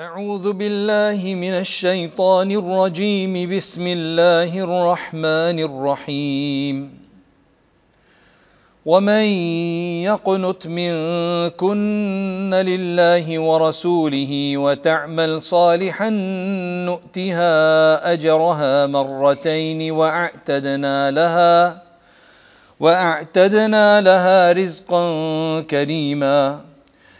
أعوذ بالله من الشيطان الرجيم. بسم الله الرحمن الرحيم. ومن يقنت منكن لله ورسوله وتعمل صالحا نؤتها أجرها مرتين وأعتدنا لها وأعتدنا لها رزقا كريما.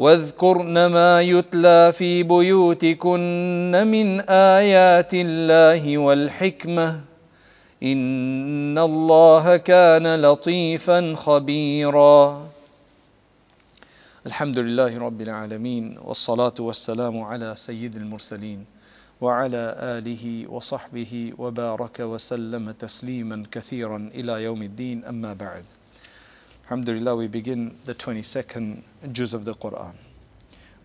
واذكرن ما يتلى في بيوتكن من آيات الله والحكمة. إن الله كان لطيفا خبيرا. الحمد لله رب العالمين والصلاة والسلام على سيد المرسلين وعلى آله وصحبه وبارك وسلم تسليما كثيرا إلى يوم الدين. أما بعد Alhamdulillah, we begin the 22nd juz of the Quran.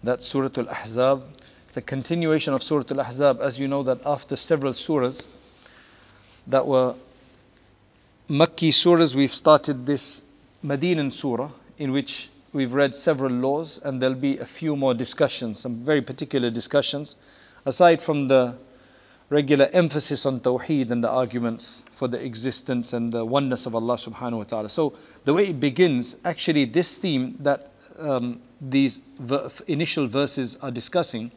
That's Surah Al Ahzab. It's a continuation of Surah Al Ahzab. As you know, that after several surahs that were Makki surahs, we've started this Medinan surah in which we've read several laws, and there'll be a few more discussions, some very particular discussions, aside from the regular emphasis on Tawheed and the arguments for the existence and the oneness of Allah subhanahu wa ta'ala. So the way it begins, actually this theme that um, these ver- initial verses are discussing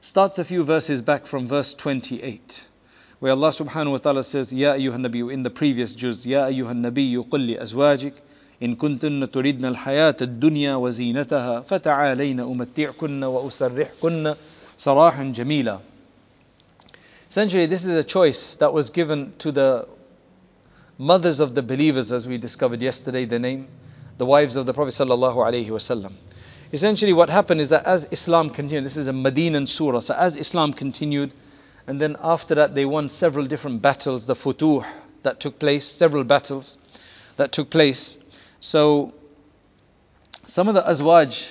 starts a few verses back from verse 28 where Allah subhanahu wa ta'ala says Ya ayyuhan nabiyyu in the previous juz Ya ayyuhan nabiyyu qul li azwajik إن كنتن تردن الحياة الدنيا وزينتها فتعالين أمتعكن وأسرحكن سراحا جميلا Essentially, this is a choice that was given to the mothers of the believers, as we discovered yesterday, the name, the wives of the Prophet sallallahu wasallam. Essentially, what happened is that as Islam continued, this is a Medinan surah. So as Islam continued, and then after that, they won several different battles, the futuh that took place, several battles that took place. So some of the azwaj,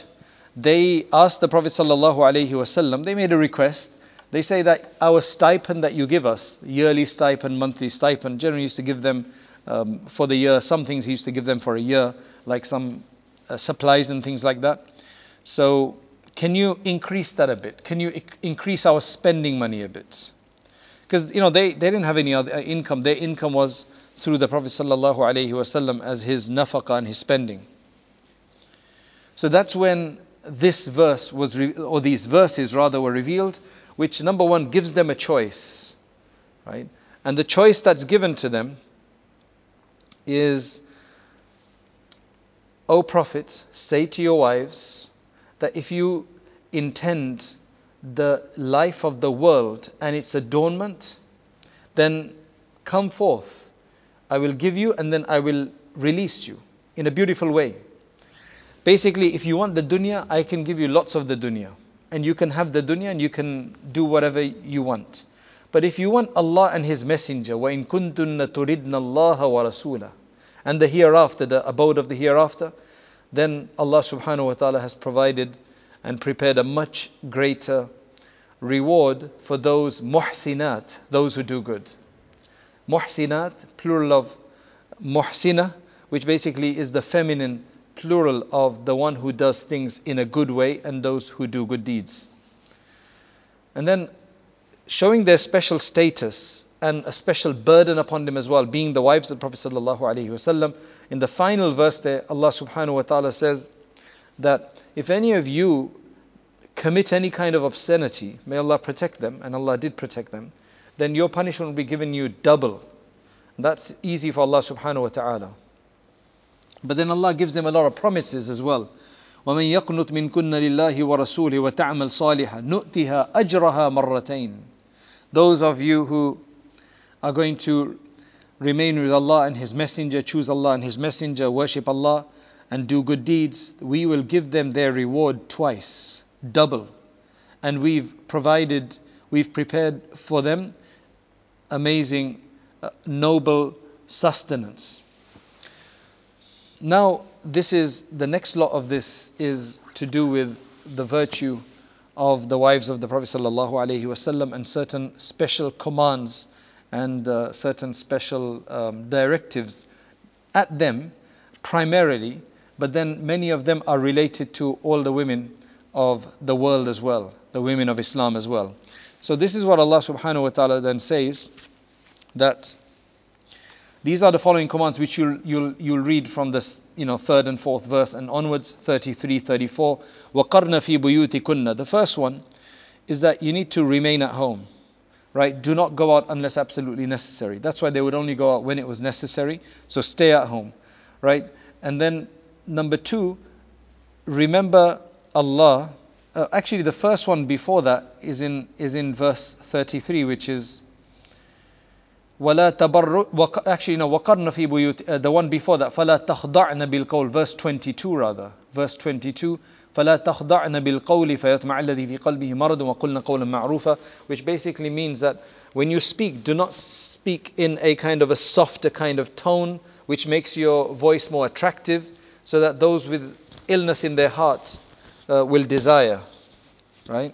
they asked the Prophet sallallahu wasallam. They made a request they say that our stipend that you give us, yearly stipend, monthly stipend, generally used to give them um, for the year. Some things he used to give them for a year, like some uh, supplies and things like that. So, can you increase that a bit? Can you increase our spending money a bit? Because you know they, they didn't have any other income. Their income was through the Prophet sallallahu alaihi wasallam as his nafaqah and his spending. So that's when this verse was, re- or these verses rather, were revealed which number one gives them a choice, right? And the choice that's given to them is, O Prophet, say to your wives that if you intend the life of the world and its adornment, then come forth. I will give you and then I will release you in a beautiful way. Basically, if you want the dunya, I can give you lots of the dunya and you can have the dunya and you can do whatever you want. But if you want Allah and His Messenger, وَإِن كُنتُنَّ تُرِدْنَ اللَّهَ وَرَسُولَهُ and the hereafter, the abode of the hereafter, then Allah subhanahu wa ta'ala has provided and prepared a much greater reward for those muhsinat, those who do good. Muhsinat, plural of muhsina, which basically is the feminine plural of the one who does things in a good way and those who do good deeds. And then showing their special status and a special burden upon them as well, being the wives of the Prophet sallallahu alaihi wasallam. In the final verse there, Allah subhanahu wa ta'ala says that if any of you commit any kind of obscenity, may Allah protect them, and Allah did protect them, then your punishment will be given you double. That's easy for Allah subhanahu wa ta'ala. But then Allah gives them a lot of promises as well. ومن يقنط منكن لله ورسوله وتعمل صالحا نؤتها أجرها مرتين Those of you who are going to remain with Allah and His Messenger, choose Allah and His Messenger, worship Allah and do good deeds, we will give them their reward twice, double. And we've provided, we've prepared for them amazing, uh, noble sustenance. Now, this is the next lot of this is to do with the virtue of the wives of the Prophet ﷺ and certain special commands and uh, certain special um, directives at them primarily, but then many of them are related to all the women of the world as well, the women of Islam as well. So this is what Allah subhanahu wa ta'ala then says that these are the following commands which you'll, you'll, you'll read from this you know, third and fourth verse and onwards, 33, 34. وَقَرْنَ فِي بُيُوتِكُنَّ The first one is that you need to remain at home. Right? Do not go out unless absolutely necessary. That's why they would only go out when it was necessary. So stay at home. Right? And then number two, remember Allah. Uh, actually, the first one before that is in is in verse 33, which is ولا تبر actually no وقرن في بيوت uh, the one before that فلا تخضعن بالقول verse 22 rather verse 22 فلا تخضعن بالقول فيطمع الذي في قلبه مرض وقلن قولا معروفا which basically means that when you speak do not speak in a kind of a softer kind of tone which makes your voice more attractive so that those with illness in their heart uh, will desire right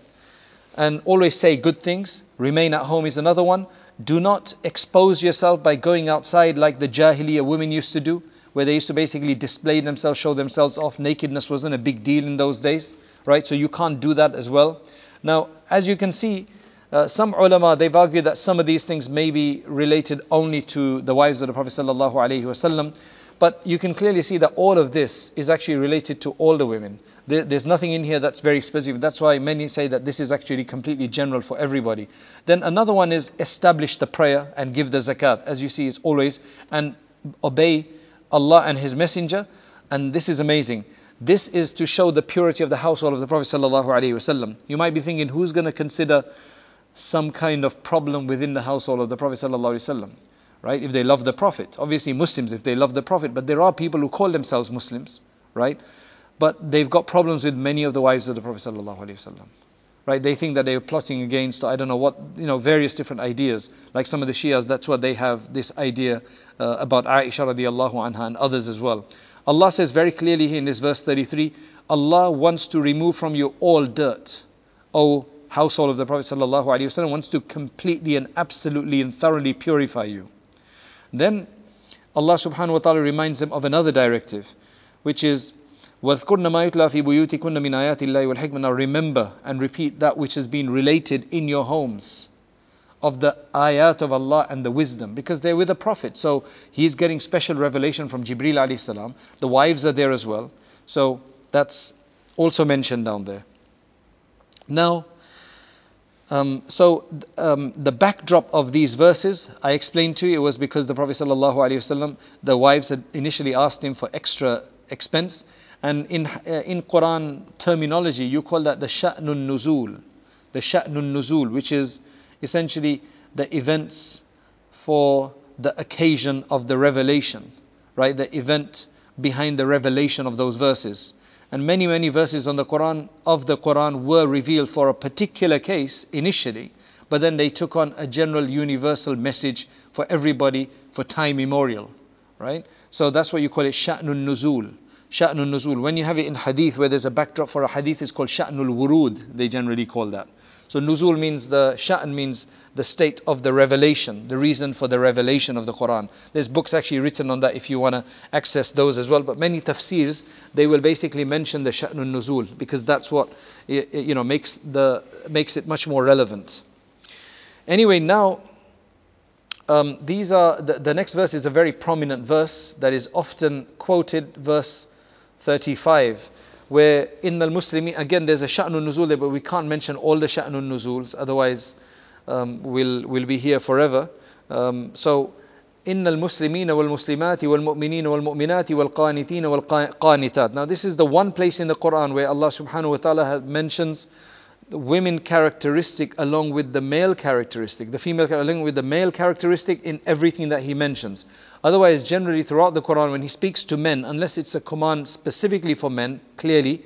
and always say good things remain at home is another one do not expose yourself by going outside like the Jahiliyyah women used to do, where they used to basically display themselves, show themselves off. Nakedness wasn't a big deal in those days, right? So you can't do that as well. Now, as you can see, uh, some ulama they've argued that some of these things may be related only to the wives of the Prophet sallallahu alaihi wasallam, but you can clearly see that all of this is actually related to all the women. There's nothing in here that's very specific. That's why many say that this is actually completely general for everybody. Then another one is establish the prayer and give the zakat. As you see, it's always and obey Allah and His Messenger. And this is amazing. This is to show the purity of the household of the Prophet ﷺ. You might be thinking, who's going to consider some kind of problem within the household of the Prophet ﷺ? Right? If they love the Prophet. Obviously, Muslims, if they love the Prophet. But there are people who call themselves Muslims, right? but they've got problems with many of the wives of the Prophet ﷺ. Right? They think that they are plotting against, I don't know what, you know, various different ideas. Like some of the Shias, that's what they have this idea uh, about Aisha radiallahu anha and others as well. Allah says very clearly here in this verse 33 Allah wants to remove from you all dirt. O household of the Prophet ﷺ wants to completely and absolutely and thoroughly purify you. Then Allah subhanahu wa ta'ala reminds them of another directive, which is وَاذْكُرْنَ مَا يُتْلَى فِي بُيُوتِكُنَّ مِنْ آيَاتِ اللَّهِ وَالْحِكْمَةِ Now remember and repeat that which has been related in your homes of the ayat of Allah and the wisdom because they're with a prophet. So he's getting special revelation from Jibril alayhi salam. The wives are there as well. So that's also mentioned down there. Now, um, so um, the backdrop of these verses, I explained to you, it was because the Prophet ﷺ, the wives had initially asked him for extra expense. And in, uh, in Quran terminology, you call that the sha'nun nuzul, the sha'nun nuzul, which is essentially the events for the occasion of the revelation, right? The event behind the revelation of those verses. And many, many verses on the Quran of the Quran were revealed for a particular case initially, but then they took on a general universal message for everybody for time immemorial, right? So that's what you call it sha'nun nuzul. Sha'nul Nuzul. When you have it in hadith where there's a backdrop for a hadith, it's called Sha'nul Wurud, they generally call that. So Nuzul means the Sha'n means the state of the revelation, the reason for the revelation of the Quran. There's books actually written on that if you want to access those as well. But many tafsirs, they will basically mention the Sha'nul Nuzul because that's what you know makes the makes it much more relevant. Anyway, now um, these are the, the next verse is a very prominent verse that is often quoted, verse 35 where in the Muslimin, again there's a sha'nun nuzul there, but we can't mention all the sha'nun nuzuls, otherwise um, will, will be here forever. Um, so, إن المسلمين والمسلمات والمؤمنين والمؤمنات والقانتين والقانتات. Now this is the one place in the Quran where Allah subhanahu wa ta'ala mentions the women characteristic along with the male characteristic, the female along with the male characteristic in everything that he mentions. Otherwise, generally throughout the Quran, when he speaks to men, unless it's a command specifically for men, clearly,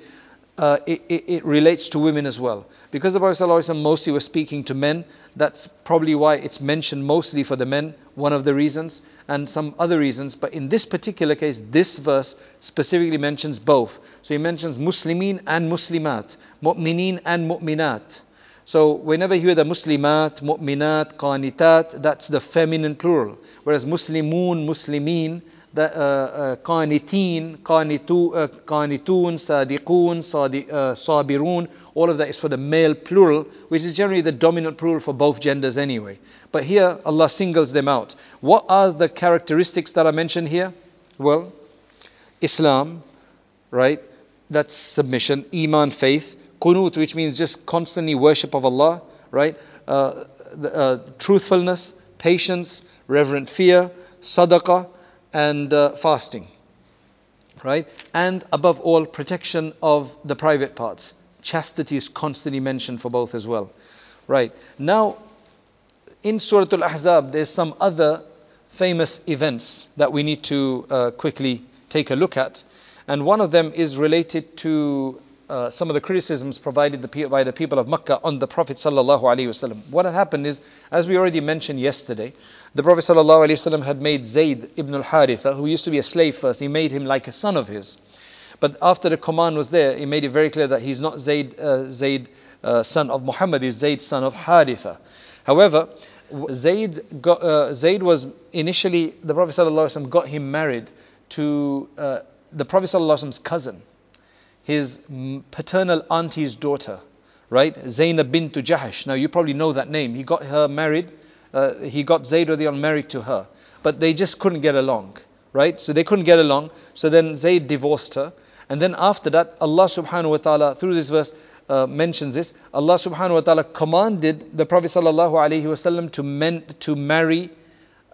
uh, it, it, it, relates to women as well. Because the Prophet ﷺ mostly was speaking to men, that's probably why it's mentioned mostly for the men, one of the reasons, and some other reasons. But in this particular case, this verse specifically mentions both. So he mentions Muslimin and Muslimat, Mu'minin and Mu'minat. So whenever you hear the Muslimat, Mu'minat, Qanitat, that's the feminine plural. Whereas Muslimun, Muslimin, the uh, uh, qanitin, uh, qanitun, sadiqun, uh, sabirun, all of that is for the male plural, which is generally the dominant plural for both genders anyway. But here Allah singles them out. What are the characteristics that are mentioned here? Well, Islam, right? That's submission, Iman, faith, Qunut, which means just constantly worship of Allah, right? Uh, uh, truthfulness, patience, reverent fear, sadaqah, and uh, fasting. Right? And above all, protection of the private parts. Chastity is constantly mentioned for both as well. Right. Now, in Surah Al Ahzab, there's some other famous events that we need to uh, quickly take a look at. And one of them is related to uh, some of the criticisms provided the, by the people of Makkah on the Prophet ﷺ. What had happened is, as we already mentioned yesterday, the Prophet ﷺ had made Zayd ibn al-Haritha, who used to be a slave first, he made him like a son of his. But after the command was there, he made it very clear that he's not Zayd, uh, Zayd uh, son of Muhammad, he's Zayd son of Haritha. However, Zayd, got, uh, Zayd was initially, the Prophet ﷺ got him married to uh, the Prophet ﷺ's cousin, his paternal auntie's daughter, right? Zainab bint Jahash. Now you probably know that name. He got her married uh, he got Zayd radiallahu married to her. But they just couldn't get along, right? So they couldn't get along. So then Zayd divorced her. And then after that, Allah subhanahu wa ta'ala, through this verse, uh, mentions this. Allah subhanahu wa ta'ala commanded the Prophet sallallahu alaihi wasallam to, men, to marry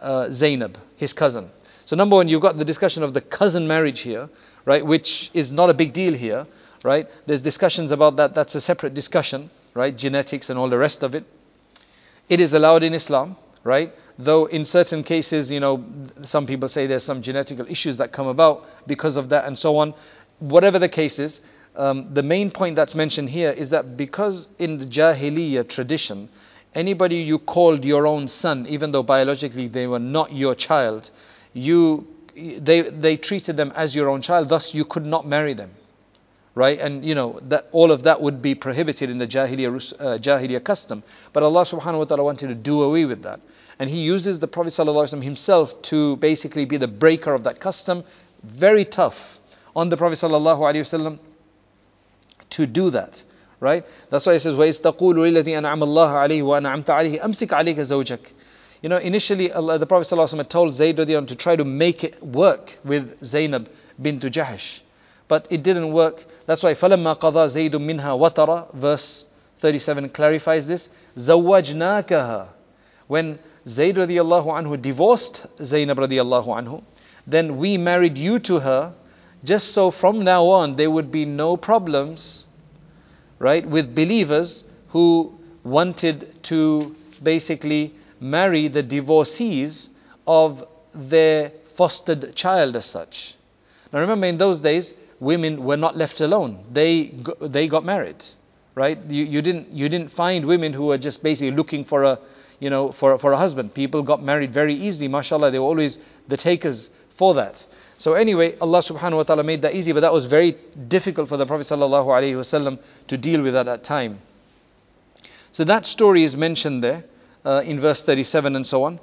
uh, Zainab, his cousin. So number one, you've got the discussion of the cousin marriage here, right? Which is not a big deal here, right? There's discussions about that. That's a separate discussion, right? Genetics and all the rest of it. It is allowed in Islam, right? Though in certain cases, you know, some people say there's some genetical issues that come about because of that and so on. Whatever the case is, um, the main point that's mentioned here is that because in the Jahiliyyah tradition, anybody you called your own son, even though biologically they were not your child, you, they, they treated them as your own child, thus you could not marry them right? And you know that all of that would be prohibited in the Jahiliyyah, uh, Jahiliyyah custom. But Allah subhanahu wa ta'ala wanted to do away with that. And He uses the Prophet ﷺ himself to basically be the breaker of that custom. Very tough on the Prophet ﷺ to do that. Right? That's why it says, وَإِسْتَقُولُ لِلَّذِي أَنْعَمَ اللَّهُ عَلَيْهِ وَأَنْعَمْتَ عَلَيْهِ أَمْسِكْ عَلَيْكَ زَوْجَكَ You know, initially Allah, the Prophet ﷺ had told Zayd to try to make it work with Zainab bint Jahash. But it didn't work that's why فَلَمَّا قَضَى زَيْدٌ مِنْهَا وَتَرَى Verse 37 clarifies this. زَوَّجْنَاكَهَا When Zayd radiallahu anhu divorced Zainab radiallahu anhu, then we married you to her just so from now on there would be no problems, right, with believers who wanted to basically marry the divorcees of their fostered child as such. Now remember in those days, women were not left alone. They, they got married, right? You, you, didn't, you didn't find women who were just basically looking for a, you know, for, for a husband. People got married very easily, mashallah. They were always the takers for that. So anyway, Allah subhanahu wa ta'ala made that easy, but that was very difficult for the Prophet sallallahu alaihi wasallam to deal with at that time. So that story is mentioned there uh, in verse 37 and so on.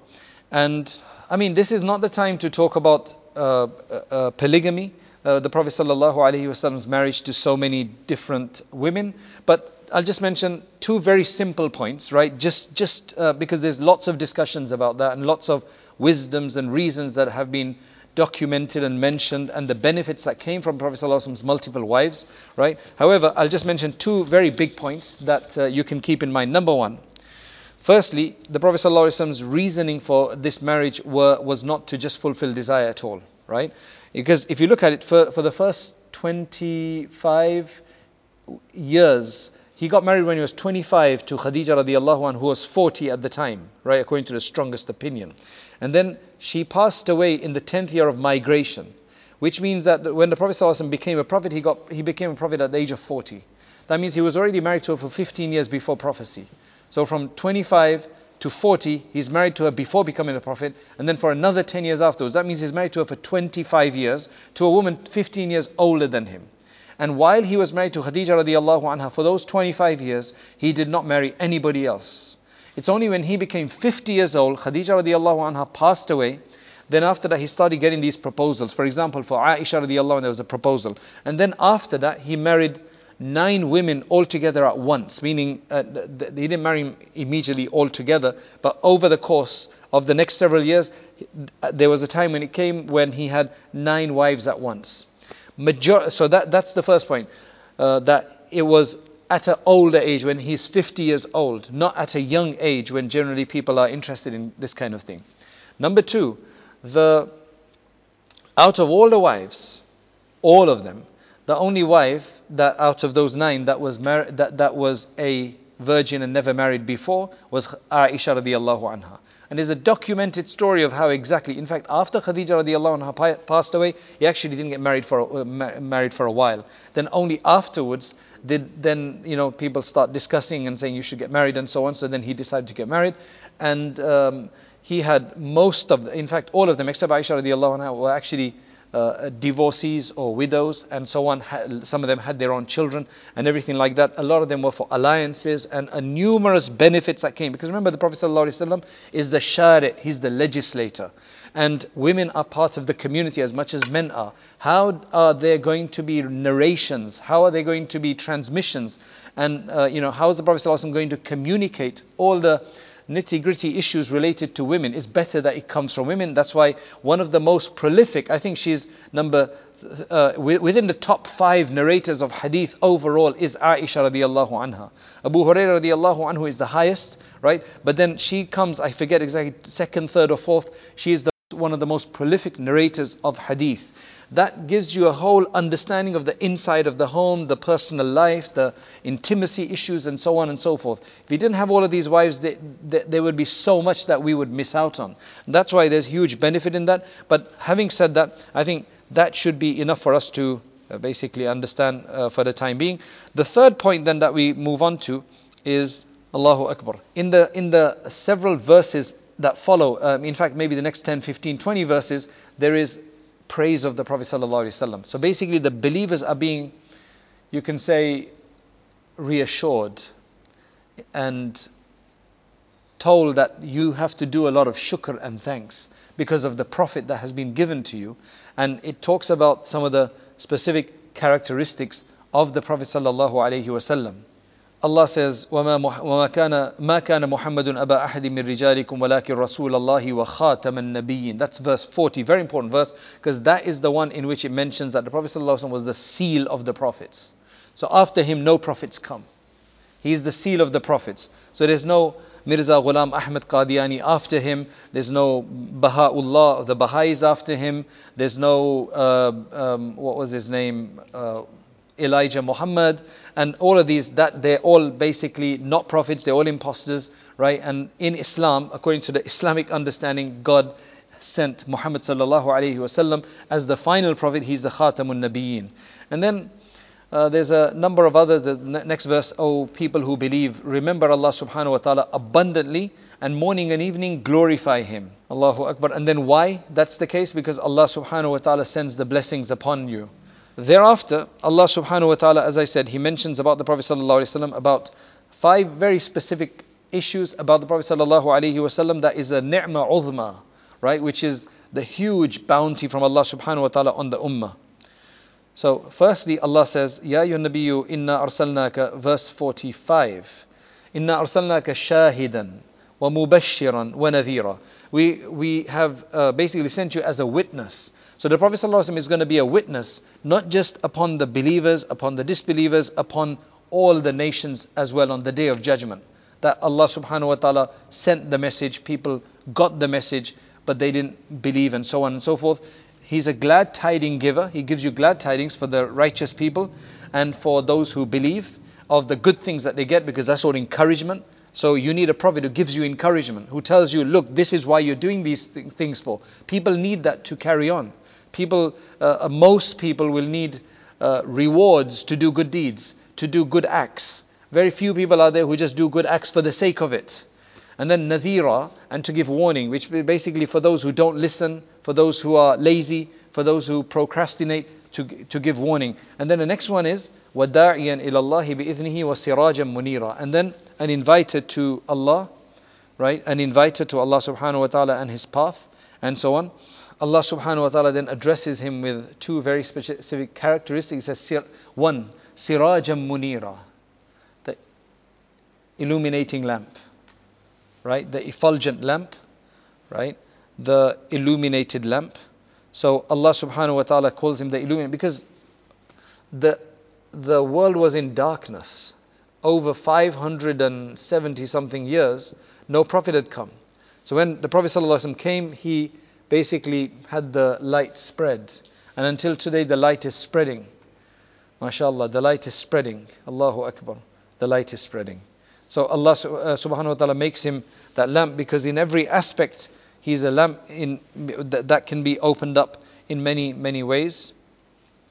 And I mean, this is not the time to talk about uh, uh, uh polygamy uh, the Prophet Wasallam's marriage to so many different women. But I'll just mention two very simple points, right? Just, just uh, because there's lots of discussions about that and lots of wisdoms and reasons that have been documented and mentioned and the benefits that came from Prophet Prophet's multiple wives, right? However, I'll just mention two very big points that uh, you can keep in mind. Number one, firstly, the Prophet Prophet's reasoning for this marriage were, was not to just fulfill desire at all, right? Because if you look at it, for, for the first 25 years, he got married when he was 25 to Khadija radiallahu anha, who was 40 at the time, right, according to the strongest opinion. And then she passed away in the 10th year of migration, which means that when the Prophet became a prophet, he, got, he became a prophet at the age of 40. That means he was already married to her for 15 years before prophecy. So from 25 to 40, he's married to her before becoming a prophet, and then for another 10 years afterwards. That means he's married to her for 25 years, to a woman 15 years older than him. And while he was married to Khadija radiallahu anha for those 25 years, he did not marry anybody else. It's only when he became 50 years old, Khadija radiallahu anha passed away. Then after that, he started getting these proposals. For example, for Aisha radiallahu anha, there was a proposal. And then after that, he married nine women altogether at once, meaning uh, he didn't marry immediately altogether, but over the course of the next several years, there was a time when it came when he had nine wives at once. Major- so that, that's the first point. Uh, that it was at an older age when he's 50 years old, not at a young age when generally people are interested in this kind of thing. Number two, the out of all the wives, all of them, the only wife that out of those nine that was mar- that, that was a virgin and never married before was Aisha radiallahu anha. And there's a documented story of how exactly, in fact, after Khadija radiallahu anha passed away, he actually didn't get married for, a, uh, married for a while. Then only afterwards did then, you know, people start discussing and saying you should get married and so on. So then he decided to get married. And um, he had most of, the, in fact, all of them except Aisha radiallahu anha were actually uh, divorcees or widows and so on. Some of them had their own children and everything like that. A lot of them were for alliances and uh, numerous benefits that came. Because remember, the Prophet ﷺ is the shari, he's the legislator. And women are part of the community as much as men are. How are there going to be narrations? How are there going to be transmissions? And uh, you know, how is the Prophet ﷺ going to communicate all the nitty gritty issues related to women, it's better that it comes from women. That's why one of the most prolific, I think she's number uh, within the top five narrators of hadith overall is Aisha radiallahu anha. Abu Hurairah radiallahu anhu is the highest, right? But then she comes, I forget exactly, second, third, or fourth. She is the, one of the most prolific narrators of hadith that gives you a whole understanding of the inside of the home, the personal life, the intimacy issues, and so on and so forth. If we didn't have all of these wives, they, they, there would be so much that we would miss out on. That's why there's huge benefit in that. But having said that, I think that should be enough for us to uh, basically understand uh, for the time being. The third point then that we move on to is Allahu Akbar. In the, in the several verses that follow, um, in fact, maybe the next 10, 15, 20 verses, there is praise of the Prophet ﷺ. So basically, the believers are being, you can say, reassured and told that you have to do a lot of shukr and thanks because of the Prophet that has been given to you. And it talks about some of the specific characteristics of the Prophet ﷺ. Allah says, وما, وما كان ما كان محمد أبا أحد من رجالكم ولكن رسول الله وخاتم النبيين. That's verse 40, very important verse because that is the one in which it mentions that the Prophet ﷺ was the seal of the prophets. So after him, no prophets come. He is the seal of the prophets. So there's no Mirza Ghulam Ahmad Qadiani after him. There's no Baha'ullah, the Baha'is after him. There's no, uh, um, what was his name? Uh, Elijah Muhammad, and all of these, that they're all basically not prophets, they're all imposters, right? And in Islam, according to the Islamic understanding, God sent Muhammad wasallam as the final prophet. He's the Khatamun Nabiyyin. And then uh, there's a number of others. The next verse, oh people who believe, remember Allah subhanahu wa ta'ala abundantly and morning and evening glorify Him. Allahu Akbar. And then why that's the case? Because Allah subhanahu wa ta'ala sends the blessings upon you. Thereafter, Allah subhanahu wa ta'ala, as I said, He mentions about the Prophet wasallam about five very specific issues about the Prophet wasallam that is a ni'mah uzma, right? Which is the huge bounty from Allah subhanahu wa ta'ala on the ummah. So, firstly, Allah says, Ya ayyuhan nabiyyu inna arsalnaka, verse 45. Inna arsalnaka shahidan wa mubashiran wa nadhira. We, we have uh, basically sent you as a witness so the Prophet ﷺ is going to be a witness, not just upon the believers, upon the disbelievers, upon all the nations as well on the day of judgment. that Allah subhanahu wa ta'ala sent the message, people got the message, but they didn't believe, and so on and so forth. He's a glad tiding giver. He gives you glad tidings for the righteous people and for those who believe of the good things that they get because that's all encouragement. So you need a prophet who gives you encouragement, who tells you, look, this is why you're doing these th- things for. People need that to carry on. People, uh, uh, most people will need uh, rewards to do good deeds, to do good acts. Very few people are there who just do good acts for the sake of it. And then nadhira, and to give warning, which basically for those who don't listen, for those who are lazy, for those who procrastinate, to, to give warning. And then the next one is وَدَاعِيًا إِلَى ithnihi wa وَسِرَاجًا munira, And then an inviter to Allah, right? An inviter to Allah subhanahu wa ta'ala and His path, and so on. Allah subhanahu wa ta'ala then addresses him with two very specific characteristics. He says, one, sirajan munira, the illuminating lamp, right? The effulgent lamp, right? The illuminated lamp. So Allah subhanahu wa ta'ala calls him the illuminated because the the world was in darkness. Over 570 something years, no Prophet had come. So when the Prophet came, he basically had the light spread. And until today, the light is spreading. MashaAllah, the light is spreading. Allahu Akbar. The light is spreading. So Allah uh, subhanahu wa ta'ala makes him that lamp because in every aspect, he's a lamp in, that can be opened up in many, many ways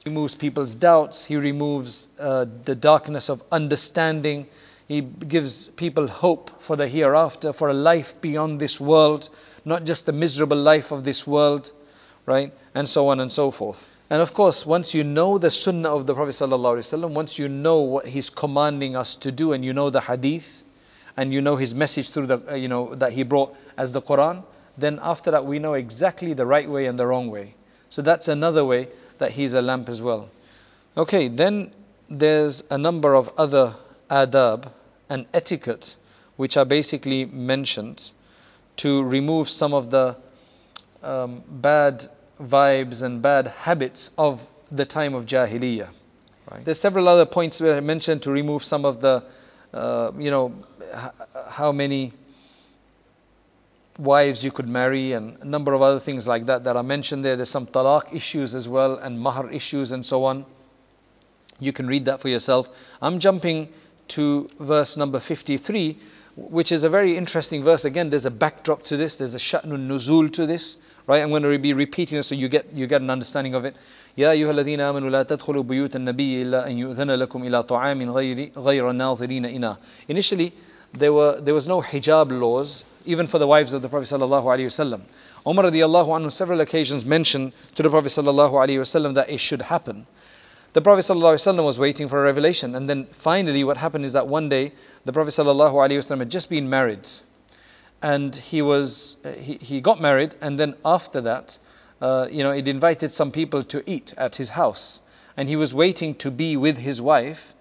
He removes people's doubts, he removes uh, the darkness of understanding, he gives people hope for the hereafter, for a life beyond this world, not just the miserable life of this world, right? And so on and so forth. And of course, once you know the sunnah of the Prophet ﷺ, once you know what he's commanding us to do, and you know the hadith, and you know his message through the, uh, you know, that he brought as the Quran, then after that we know exactly the right way and the wrong way. So that's another way that he's a lamp as well. Okay, then there's a number of other adab and etiquette which are basically mentioned to remove some of the um, bad vibes and bad habits of the time of Jahiliyyah. Right. There's several other points that I mentioned to remove some of the, uh, you know, how many wives you could marry and a number of other things like that that are mentioned there. There's some talaq issues as well and mahar issues and so on. You can read that for yourself. I'm jumping to verse number 53, which is a very interesting verse. Again, there's a backdrop to this, there's a sha'nun nuzul to this, right? I'm going to be repeating it so you get, you get an understanding of it. يا أيها الذين آمنوا لا تدخلوا بيوت النبي إلا أن يؤذن لكم إلى طعام غير غير ناظرين إناه. Initially, there were there was no hijab laws even for the wives of the Prophet sallallahu alaihi wasallam. Umar radiallahu anhu several occasions mentioned to the Prophet sallallahu alaihi wasallam that it should happen. The Prophet wasallam was waiting for a revelation, and then finally, what happened is that one day the Prophet wasallam had just been married, and he was he, he got married, and then after that, uh, you know, it invited some people to eat at his house, and he was waiting to be with his wife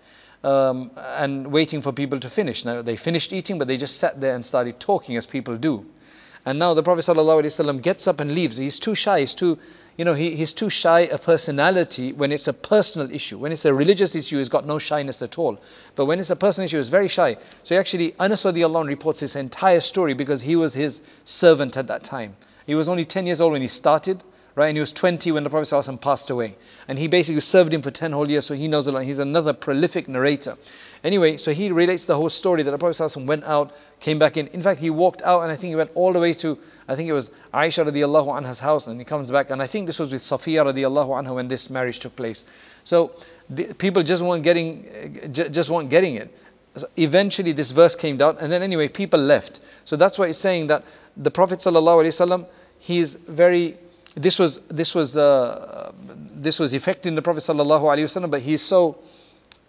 um, and waiting for people to finish. Now they finished eating, but they just sat there and started talking as people do. And now the Prophet ﷺ gets up and leaves. He's too shy. He's too, you know, he, he's too shy a personality when it's a personal issue. When it's a religious issue, he's got no shyness at all. But when it's a personal issue, he's very shy. So actually, Anas radiallahu reports his entire story because he was his servant at that time. He was only 10 years old when he started right? And he was 20 when the Prophet ﷺ passed away. And he basically served him for 10 whole years, so he knows a lot. He's another prolific narrator. Anyway, so he relates the whole story that the Prophet ﷺ went out, came back in. In fact, he walked out and I think he went all the way to, I think it was Aisha radiallahu anha's house and he comes back. And I think this was with Safiya radiallahu anha when this marriage took place. So the, people just weren't getting, just weren't getting it. So eventually this verse came down and then anyway, people left. So that's why it's saying that the Prophet ﷺ, he's very this was this was uh, this was affecting the Prophet wasallam, but he's so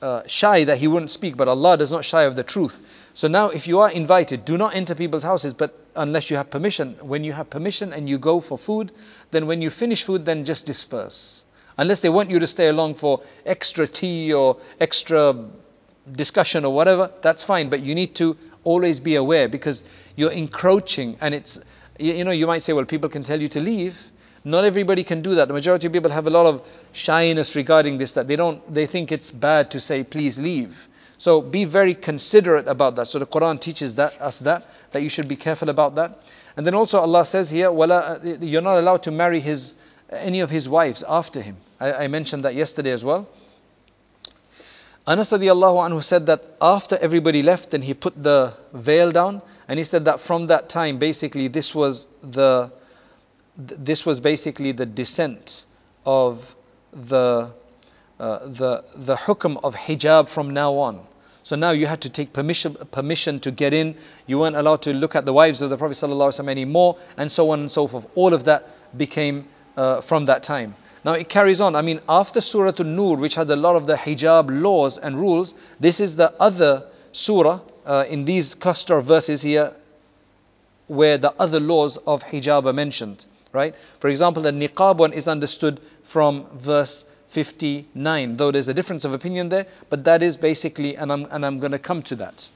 uh, shy that he wouldn't speak. But Allah does not shy of the truth. So now, if you are invited, do not enter people's houses, but unless you have permission. When you have permission and you go for food, then when you finish food, then just disperse. Unless they want you to stay along for extra tea or extra discussion or whatever, that's fine. But you need to always be aware because you're encroaching, and it's you know you might say, well, people can tell you to leave not everybody can do that. The majority of people have a lot of shyness regarding this, that they don't, they think it's bad to say, please leave. So be very considerate about that. So the Quran teaches that us that that you should be careful about that. And then also Allah says here, Wala, uh, you're not allowed to marry his any of his wives after him. I, I mentioned that yesterday as well. Anas radiallahu anhu said that after everybody left, then he put the veil down, and he said that from that time, basically, this was the this was basically the descent of the uh, the the hukm of hijab from now on. So now you had to take permission permission to get in. You weren't allowed to look at the wives of the Prophet ﷺ anymore, and so on and so forth. All of that became uh, from that time. Now it carries on. I mean, after Surah An-Nur, which had a lot of the hijab laws and rules, this is the other surah uh, in these cluster of verses here where the other laws of hijab are mentioned. Right? For example, the niqab one is understood from verse 59, though there's a difference of opinion there, but that is basically, and I'm, and I'm going to come to that.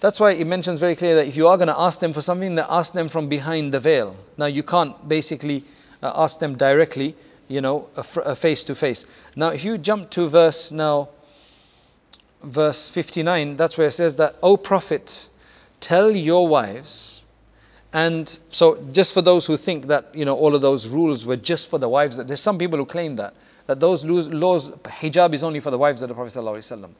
That's why it mentions very clearly that if you are going to ask them for something, then ask them from behind the veil. Now, you can't basically uh, ask them directly you know, face to face. Now, if you jump to verse now, verse 59, that's where it says that, O Prophet, tell your wives, and so just for those who think that, you know, all of those rules were just for the wives, there's some people who claim that, that those laws, hijab is only for the wives of the Prophet ﷺ.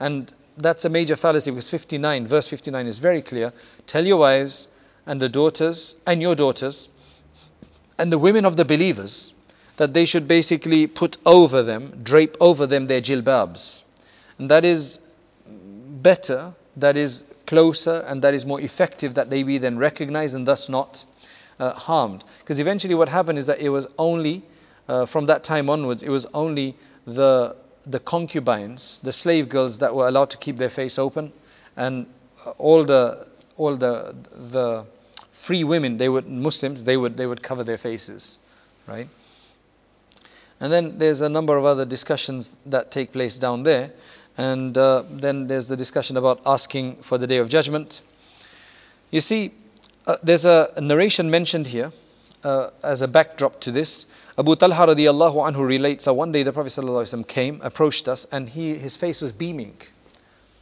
And that's a major fallacy because 59, verse 59 is very clear. Tell your wives and the daughters and your daughters and the women of the believers that they should basically put over them, drape over them their jilbabs. And that is better, that is closer, and that is more effective that they be then recognized and thus not uh, harmed. Because eventually what happened is that it was only, uh, from that time onwards, it was only the, the concubines, the slave girls that were allowed to keep their face open, and all the, all the, the free women, they were Muslims, they would, they would cover their faces, right? And then there's a number of other discussions that take place down there. And uh, then there's the discussion about asking for the day of judgment. You see, uh, there's a narration mentioned here uh, as a backdrop to this. Abu Talha radiallahu anhu relates that one day the Prophet came, approached us, and he, his face was beaming.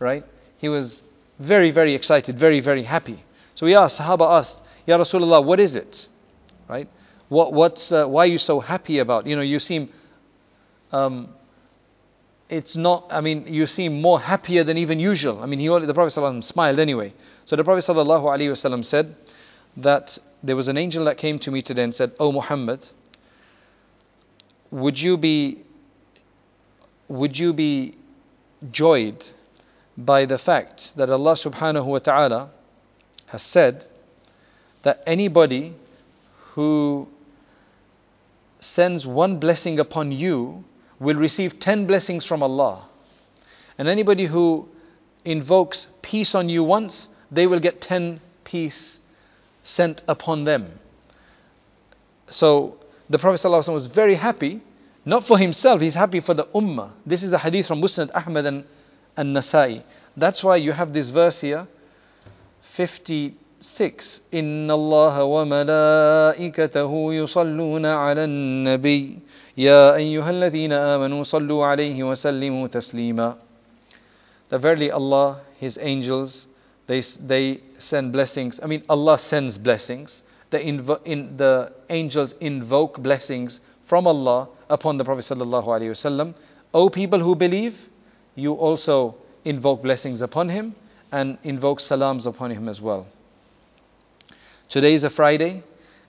Right? He was very, very excited, very, very happy. So we asked, Sahaba asked, Ya Rasulullah, what is it? Right? What, what's, uh, why are you so happy about? You know, you seem, um, it's not, I mean, you seem more happier than even usual. I mean, he, only, the Prophet ﷺ smiled anyway. So the Prophet ﷺ said that there was an angel that came to me today and said, Oh Muhammad, would you be, would you be joyed by the fact that Allah subhanahu wa ta'ala has said that anybody who sends one blessing upon you will receive 10 blessings from Allah. And anybody who invokes peace on you once, they will get 10 peace sent upon them. So the Prophet ﷺ was very happy, not for himself, he's happy for the ummah. This is a hadith from Musnad Ahmad and, and Nasai. That's why you have this verse here, 50 6 إن الله وملائكته يصلون على النبي يا أيها الذين آمنوا صلوا عليه وسلموا تسليما That verily Allah, His angels, they, they send blessings. I mean, Allah sends blessings. The, invo- in, the angels invoke blessings from Allah upon the Prophet sallallahu alaihi wasallam. O people who believe, you also invoke blessings upon him and invoke salams upon him as well. Today is a Friday,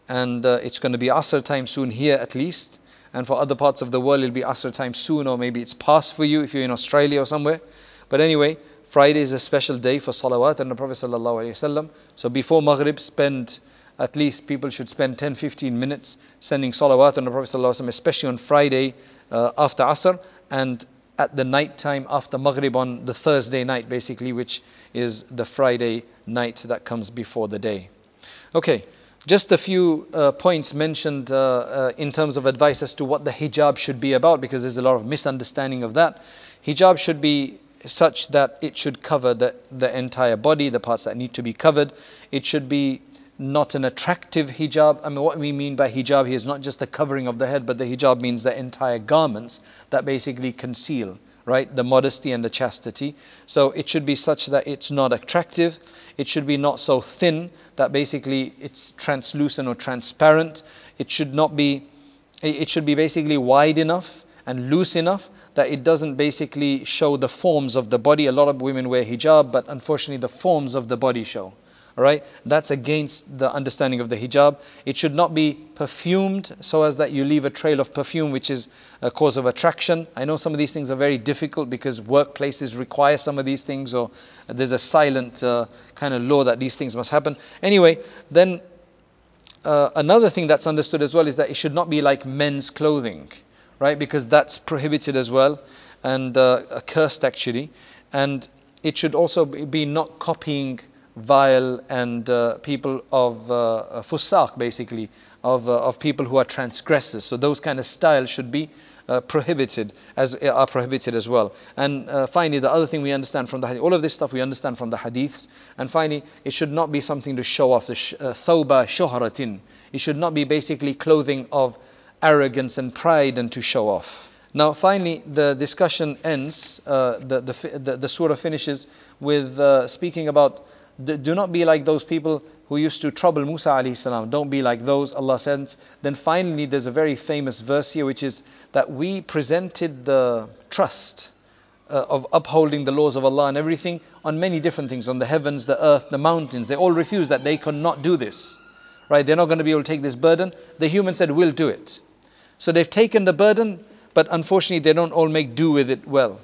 and uh, it's going to be Asr time soon here at least. And for other parts of the world, it'll be Asr time soon, or maybe it's past for you if you're in Australia or somewhere. But anyway, Friday is a special day for salawat and the Prophet. ﷺ. So before Maghrib, spend at least people should spend 10 15 minutes sending salawat on the Prophet, ﷺ, especially on Friday uh, after Asr and at the night time after Maghrib on the Thursday night, basically, which is the Friday night that comes before the day. Okay, just a few uh, points mentioned uh, uh, in terms of advice as to what the hijab should be about because there's a lot of misunderstanding of that. Hijab should be such that it should cover the, the entire body, the parts that need to be covered. It should be not an attractive hijab. I mean, what we mean by hijab here is not just the covering of the head, but the hijab means the entire garments that basically conceal right? The modesty and the chastity. So it should be such that it's not attractive. It should be not so thin that basically it's translucent or transparent. It should not be, it should be basically wide enough and loose enough that it doesn't basically show the forms of the body. A lot of women wear hijab, but unfortunately the forms of the body show. All right, that's against the understanding of the hijab. It should not be perfumed so as that you leave a trail of perfume, which is a cause of attraction. I know some of these things are very difficult because workplaces require some of these things, or there's a silent uh, kind of law that these things must happen. Anyway, then uh, another thing that's understood as well is that it should not be like men's clothing, right? Because that's prohibited as well and uh, accursed actually. And it should also be not copying vile and uh, people of uh, fusaq basically of, uh, of people who are transgressors. So those kind of styles should be uh, prohibited as uh, are prohibited as well. And uh, finally the other thing we understand from the hadith all of this stuff we understand from the hadiths. And finally it should not be something to show off the sh- thoba shuhratin. It should not be basically clothing of arrogance and pride and to show off. Now finally the discussion ends the, the, the, the surah finishes with speaking about do not be like those people who used to trouble Musa alayhi salam. Don't be like those, Allah says. Then finally, there's a very famous verse here, which is that we presented the trust uh, of upholding the laws of Allah and everything on many different things, on the heavens, the earth, the mountains. They all refused that they cannot do this. Right? They're not going to be able to take this burden. The human said, We'll do it. So they've taken the burden, but unfortunately, they don't all make do with it well.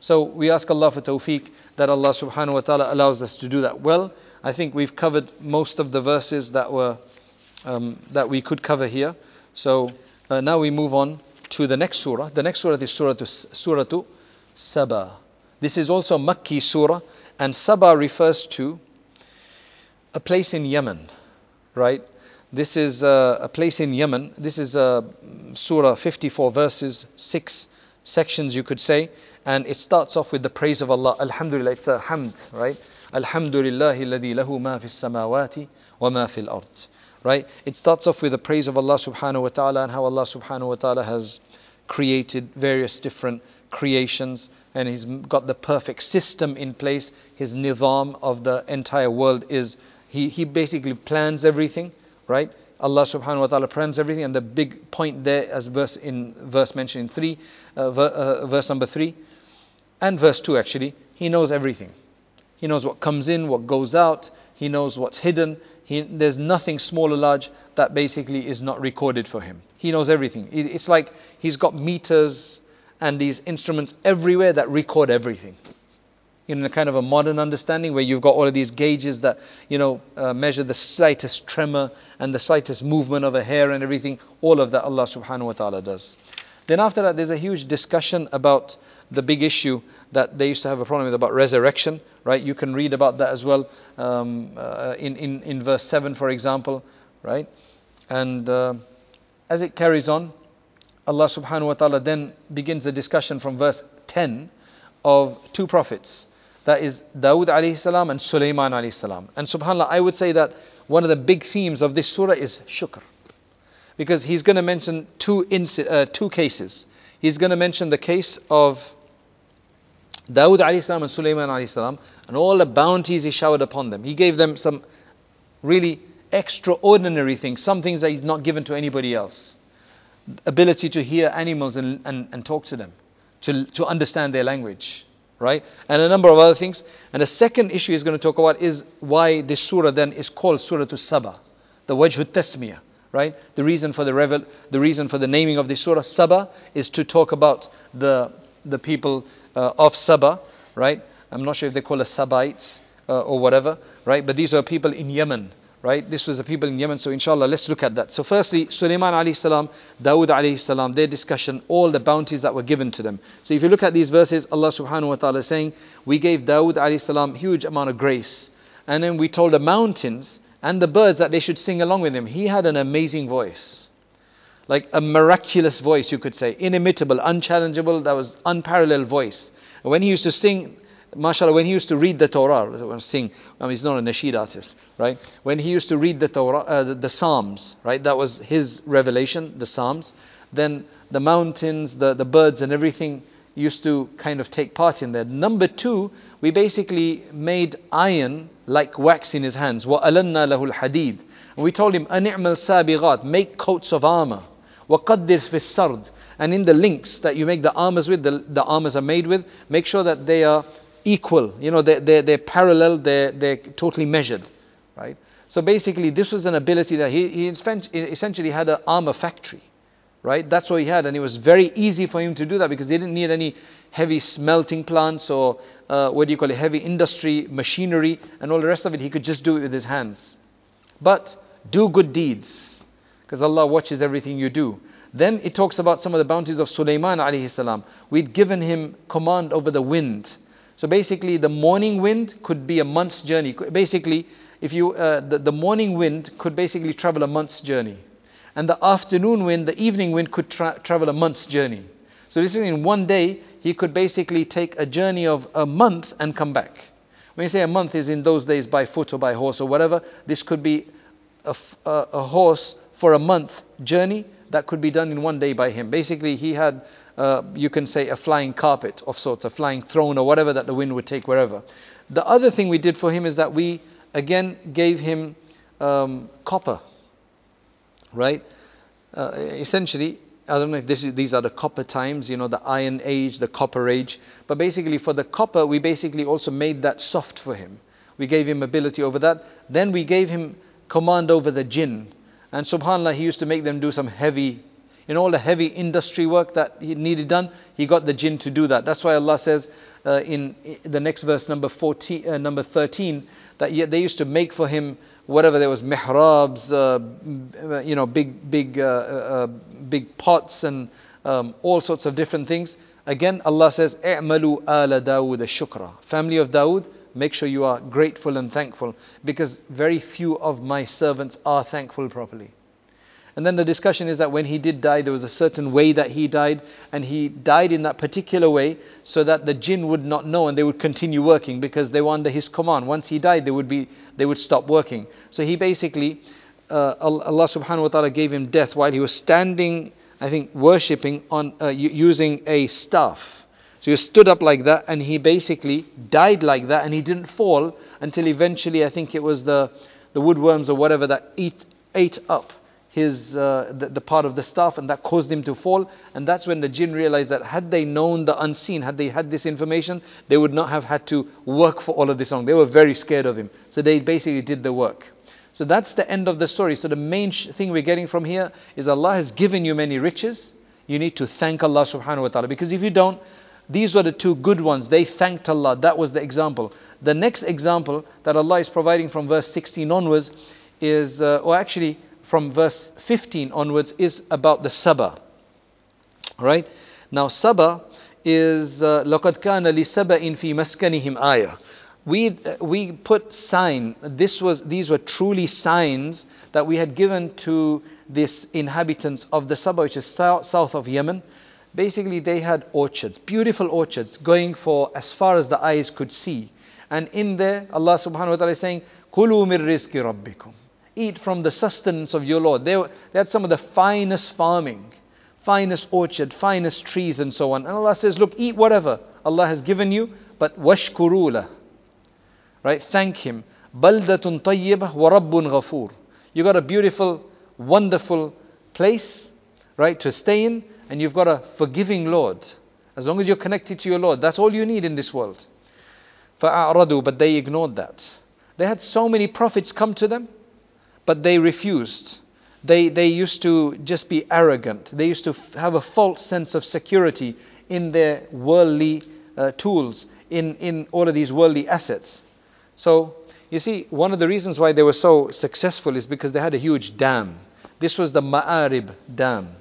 So we ask Allah for tawfiq that Allah subhanahu wa ta'ala allows us to do that well. I think we've covered most of the verses that were um, that we could cover here. So uh, now we move on to the next surah. The next surah is surah surah Saba. This is also Makki surah, and Saba refers to a place in Yemen, right? This is uh, a place in Yemen. This is uh, Surah 54 verses, six sections, you could say and it starts off with the praise of Allah. Alhamdulillah, it's a hamd, right? Alhamdulillah lahu ma fis samawati wa ma fil ard. Right? It starts off with the praise of Allah subhanahu wa ta'ala and how Allah subhanahu wa ta'ala has created various different creations and he's got the perfect system in place. His nizam of the entire world is he, he basically plans everything, right? Allah subhanahu wa ta'ala plans everything and the big point there as verse in verse mentioned in three, uh, ver, uh, verse number three, and verse 2 actually, he knows everything. He knows what comes in, what goes out, he knows what's hidden. He, there's nothing small or large that basically is not recorded for him. He knows everything. It, it's like he's got meters and these instruments everywhere that record everything. In a kind of a modern understanding where you've got all of these gauges that, you know, uh, measure the slightest tremor and the slightest movement of a hair and everything, all of that Allah subhanahu wa ta'ala does. Then after that, there's a huge discussion about the big issue that they used to have a problem with about resurrection, right? You can read about that as well um, uh, in, in, in verse 7, for example, right? And uh, as it carries on, Allah subhanahu wa ta'ala then begins the discussion from verse 10 of two prophets. That is Dawood alayhi salam and Sulaiman alayhi salam. And subhanAllah, I would say that one of the big themes of this surah is shukr. Because he's going to mention two, uh, two cases. He's going to mention the case of Dawood alayhi salam and Sulaiman alayhi salam, and all the bounties he showered upon them. He gave them some really extraordinary things, some things that he's not given to anybody else. Ability to hear animals and, and, and talk to them, to, to understand their language, right? And a number of other things. And the second issue he's going to talk about is why this surah then is called Surah to Saba, the Wajhut Tasmiyah, right? The reason for the revel, the reason for the naming of this surah, Saba, is to talk about the, the people uh, of Saba, right? I'm not sure if they call us Sabites uh, or whatever, right? But these are people in Yemen, right? This was the people in Yemen. So inshallah, let's look at that. So firstly, Sulaiman alayhi salam, Dawood alayhi salam, their discussion, all the bounties that were given to them. So if you look at these verses, Allah subhanahu wa ta'ala is saying, we gave Dawood alayhi salam huge amount of grace. And then we told the mountains and the birds that they should sing along with him. He had an amazing voice like a miraculous voice, you could say, inimitable, unchallengeable, that was unparalleled voice. when he used to sing, mashallah, when he used to read the Torah, sing, I mean, he's not a nasheed artist, right? When he used to read the Torah, uh, the, the, Psalms, right? That was his revelation, the Psalms. Then the mountains, the, the birds and everything, used to kind of take part in that. Number two, we basically made iron like wax in his hands. وَأَلَنَّا لَهُ الْحَدِيدِ And we told him, أَنِعْمَ السَّابِغَاتِ Make coats of armor. وَقَدِّرْ فِي السَّرْدِ And in the links that you make the armors with, the, the armors are made with, make sure that they are equal. You know, they're, they're, they're parallel, they're, they're totally measured. Right? So basically, this was an ability that he, he essentially had an armor factory right? That's what he had, and it was very easy for him to do that because he didn't need any heavy smelting plants or uh, what do you call it, heavy industry, machinery, and all the rest of it. He could just do it with his hands. But do good deeds because Allah watches everything you do. Then it talks about some of the bounties of Sulaiman alayhi salam. We'd given him command over the wind. So basically, the morning wind could be a month's journey. Basically, if you uh, the, the morning wind could basically travel a month's journey and the afternoon wind, the evening wind could tra- travel a month's journey. So this is in one day, he could basically take a journey of a month and come back. When you say a month is in those days by foot or by horse or whatever, this could be a, a, a horse for a month journey that could be done in one day by him. Basically, he had, uh, you can say, a flying carpet of sorts, a flying throne or whatever that the wind would take wherever. The other thing we did for him is that we again gave him um, copper right? Uh, essentially, I don't know if is, these are the copper times, you know, the iron age, the copper age. But basically, for the copper, we basically also made that soft for him. We gave him ability over that. Then we gave him command over the jinn. And subhanAllah, he used to make them do some heavy, in all the heavy industry work that he needed done, he got the jinn to do that. That's why Allah says uh, in the next verse, number 14, uh, number 13, that they used to make for him whatever there was mihrabs, uh, you know, big, big, uh, uh, big pots and um, all sorts of different things. Again, Allah says, "I'malu ala Dawood shukra." Family of Dawood, make sure you are grateful and thankful, because very few of my servants are thankful properly. And then the discussion is that when he did die, there was a certain way that he died, and he died in that particular way so that the jinn would not know and they would continue working because they were under his command. Once he died, they would, be, they would stop working. So he basically, uh, Allah subhanahu wa ta'ala gave him death while he was standing, I think, worshipping on, uh, using a staff. So he stood up like that and he basically died like that and he didn't fall until eventually, I think it was the, the woodworms or whatever that eat, ate up his uh, the, the, part of the staff and that caused him to fall. And that's when the jinn realized that had they known the unseen had they had this information they would not have had to work for all of this long. They were very scared of him. So they basically did the work. So that's the end of the story. So the main sh- thing we're getting from here is allah has given you many riches. You need to thank allah subhanahu wa ta'ala. Because if you don't these were the two good ones. They thanked allah. That was the example. The next example that allah is providing from verse 16 onwards is uh, or actually from verse 15 onwards is about the Saba. Right? Now, Saba is لَقَدْ كَانَ لِسَبَإٍ فِي مَسْكَنِهِمْ آيَةٌ we, uh, we put sign this was these were truly signs that we had given to this inhabitants of the Saba which is south, south of Yemen basically they had orchards beautiful orchards going for as far as the eyes could see and in there Allah subhanahu wa ta'ala is saying كُلُوا مِن رِزْقِ رَبِّكُمْ eat from the sustenance of your Lord. They, they had some of the finest farming, finest orchard, finest trees, and so on. And Allah says, Look, eat whatever Allah has given you, but washkurula. Right? Thank Him. Baldatun tayyibah wa rabbun ghafur. You got a beautiful, wonderful place, right, to stay in, and you've got a forgiving Lord. As long as you're connected to your Lord, that's all you need in this world. فَأَعْرَضُوا But they ignored that. They had so many prophets come to them, but they refused. They, they used to just be arrogant. They used to have a false sense of security in their worldly uh, tools, in, in all of these worldly assets. So, you see, one of the reasons why they were so successful is because they had a huge dam. This was the Ma'arib Dam.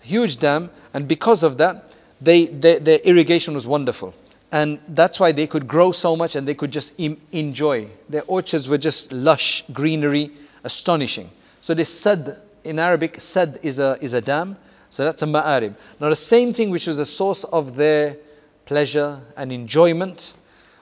Huge dam, and because of that, they, they, their irrigation was wonderful. And that's why they could grow so much and they could just Im- enjoy. Their orchards were just lush greenery astonishing. So this sad in Arabic, sad is a, is a dam. So that's a ma'arib. Now the same thing which was a source of their pleasure and enjoyment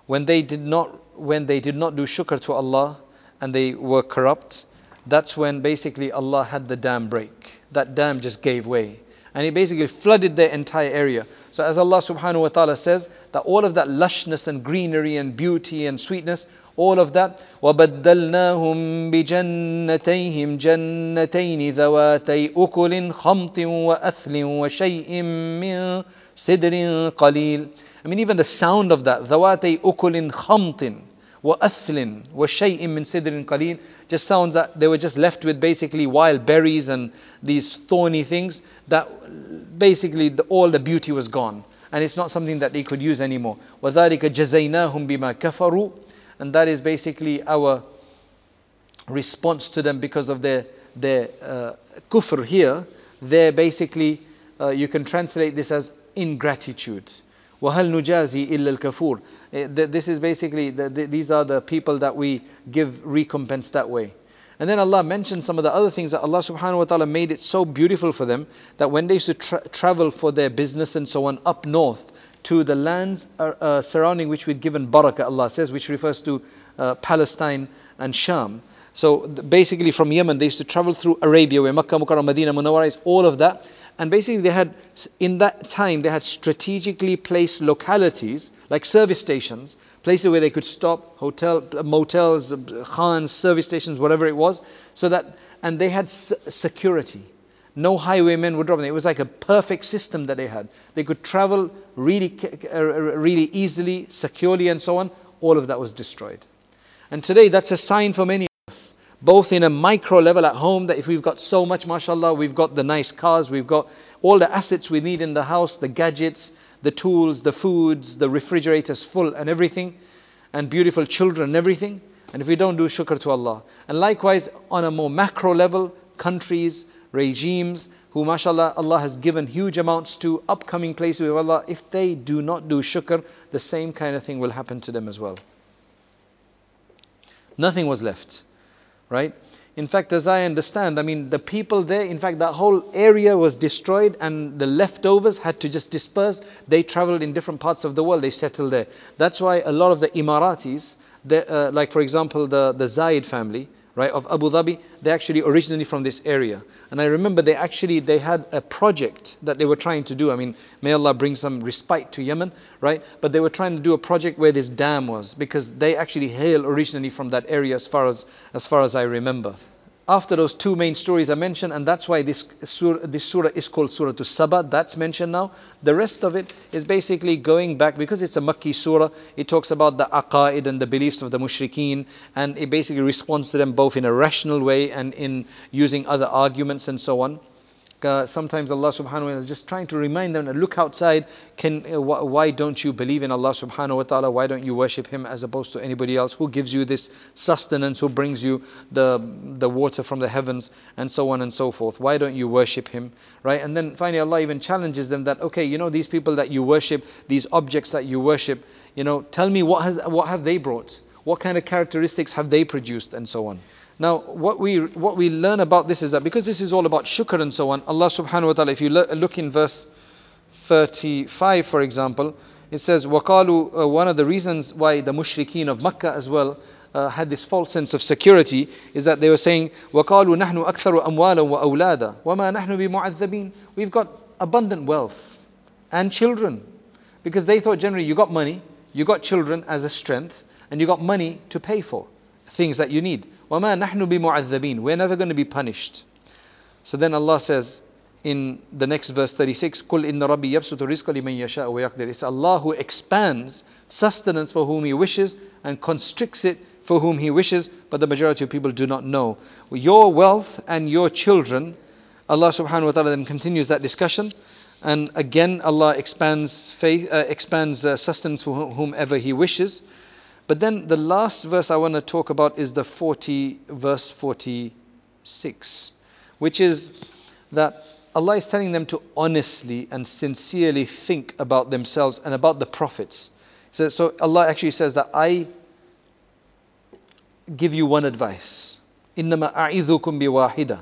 when they did not when they did not do shukr to Allah and they were corrupt, that's when basically Allah had the dam break. That dam just gave way. And it basically flooded their entire area. So as Allah subhanahu wa ta'ala says, that all of that lushness and greenery and beauty and sweetness, all of that وبدلناهم بجنتيهم جنتين ذواتي أكل خمط وأثل وشيء من سدر قليل I mean even the sound of that ذواتي أكل خمط وأثل وشيء من سدر قليل just sounds that they were just left with basically wild berries and these thorny things that basically the, all the beauty was gone and it's not something that they could use anymore وذلك جزيناهم بما كفروا and that is basically our response to them because of their their uh, kufr here. They're basically uh, you can translate this as ingratitude. وهل نجازي إلا الكفور This is basically, the, the, these are the people that we give recompense that way. And then Allah mentioned some of the other things that Allah subhanahu wa ta'ala made it so beautiful for them that when they used to tra- travel for their business and so on up north, to the lands uh, uh, surrounding which we'd given barakah, Allah says, which refers to uh, Palestine and Sham. So basically from Yemen, they used to travel through Arabia, where Makkah, Mukarram, Medina, Munawwara is, all of that. And basically they had, in that time, they had strategically placed localities, like service stations, places where they could stop, hotel, motels, khans, service stations, whatever it was, so that, and they had security. No highwaymen would rob them. It was like a perfect system that they had. They could travel really, uh, really easily, securely, and so on. All of that was destroyed. And today, that's a sign for many of us, both in a micro level at home, that if we've got so much, mashallah, we've got the nice cars, we've got all the assets we need in the house, the gadgets, the tools, the foods, the refrigerators full, and everything, and beautiful children and everything. And if we don't do shukr to Allah. And likewise, on a more macro level, countries, regimes who mashallah Allah has given huge amounts to upcoming places with Allah. If they do not do shukr the same kind of thing will happen to them as well. Nothing was left right? In fact as I understand I mean the people there in fact that whole area was destroyed and the leftovers had to just disperse. They traveled in different parts of the world. They settled there. That's why a lot of the Emiratis uh, like for example the the Zayed family right, of Abu Dhabi, they're actually originally from this area. And I remember they actually, they had a project that they were trying to do. I mean, may Allah bring some respite to Yemen, right? But they were trying to do a project where this dam was, because they actually hail originally from that area as far as, as far as I remember after those two main stories are mentioned, and that's why this surah, this surah is called Surah to Saba, that's mentioned now. The rest of it is basically going back, because it's a Makki surah, it talks about the aqaid and the beliefs of the mushrikeen, and it basically responds to them both in a rational way and in using other arguments and so on uh, sometimes Allah subhanahu wa ta'ala is just trying to remind them to look outside can uh, wh- why don't you believe in Allah subhanahu wa ta'ala? Why don't you worship him as opposed to anybody else? Who gives you this sustenance? Who brings you the the water from the heavens? And so on and so forth. Why don't you worship him? Right? And then finally Allah even challenges them that okay you know these people that you worship these objects that you worship you know tell me what has what have they brought? What kind of characteristics have they produced? And so on now, what we, what we learn about this is that because this is all about shukr and so on, Allah subhanahu wa ta'ala, if you look in verse 35, for example, it says, وَقَالُوا uh, One of the reasons why the mushrikeen of Makkah as well uh, had this false sense of security is that they were saying, وَقَالُوا نَحْنُ أَكْثَرُ أَمْوَالًا وَأَوْلَادًا وَمَا نَحْنُ بِمُعَذَّبِينَ We've got abundant wealth and children. Because they thought generally you got money, you got children as a strength, and you got money to pay for things that you need. وَمَا نَحْنُ بِمُعَذَّبِينَ We're never going to be punished. So then Allah says in the next verse 36, قُلْ إِنَّ رَبِّي يَبْسُطُ الرِّزْقَ لِمَنْ يَشَاءُ وَيَقْدِرُ It's Allah who expands sustenance for whom He wishes and constricts it for whom He wishes, but the majority of people do not know. Your wealth and your children, Allah subhanahu wa ta'ala then continues that discussion. And again, Allah expands faith, uh, expands uh, sustenance for whomever He wishes. But then the last verse I want to talk about is the 40, verse 46, which is that Allah is telling them to honestly and sincerely think about themselves and about the prophets. So, so Allah actually says that I give you one advice. إِنَّمَا أَعِذُكُمْ بِوَاحِدَةٍ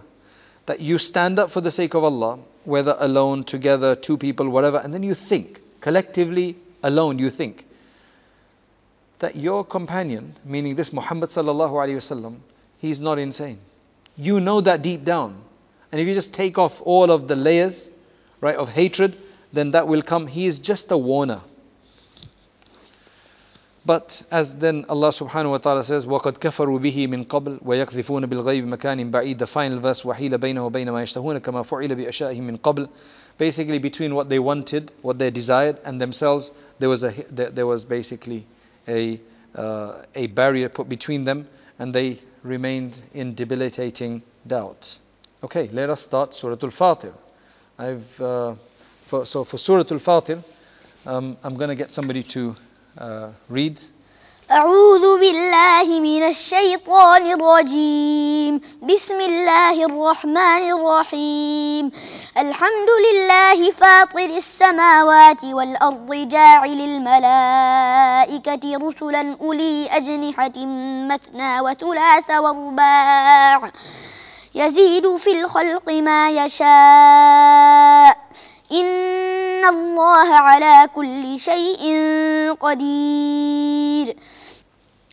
That you stand up for the sake of Allah, whether alone, together, two people, whatever, and then you think. Collectively, alone, you think that your companion, meaning this Muhammad sallallahu alaihi wasallam, he's not insane. You know that deep down. And if you just take off all of the layers, right, of hatred, then that will come. He is just a warner. But as then Allah subhanahu wa ta'ala says, وَقَدْ كَفَرُوا بِهِ مِنْ قَبْلِ وَيَقْذِفُونَ بِالْغَيْبِ مَكَانٍ بَعِيدٍ The final verse, وَحِيلَ بَيْنَهُ وَبَيْنَ مَا يَشْتَهُونَ كَمَا فُعِلَ بِأَشَائِهِمْ مِنْ قَبْلِ Basically between what they wanted, what they desired and themselves, there was, a, there was basically a, uh, a barrier put between them and they remained in debilitating doubt. Okay, let us start Surah Al-Fatir. I've, uh, for, so for Surah Al-Fatir, um, I'm going to get somebody to uh, read. أعوذ بالله من الشيطان الرجيم. بسم الله الرحمن الرحيم. الحمد لله فاطر السماوات والأرض جاعل الملائكة رسلا أولي أجنحة مثنى وثلاث ورباع. يزيد في الخلق ما يشاء. إن الله على كل شيء قدير.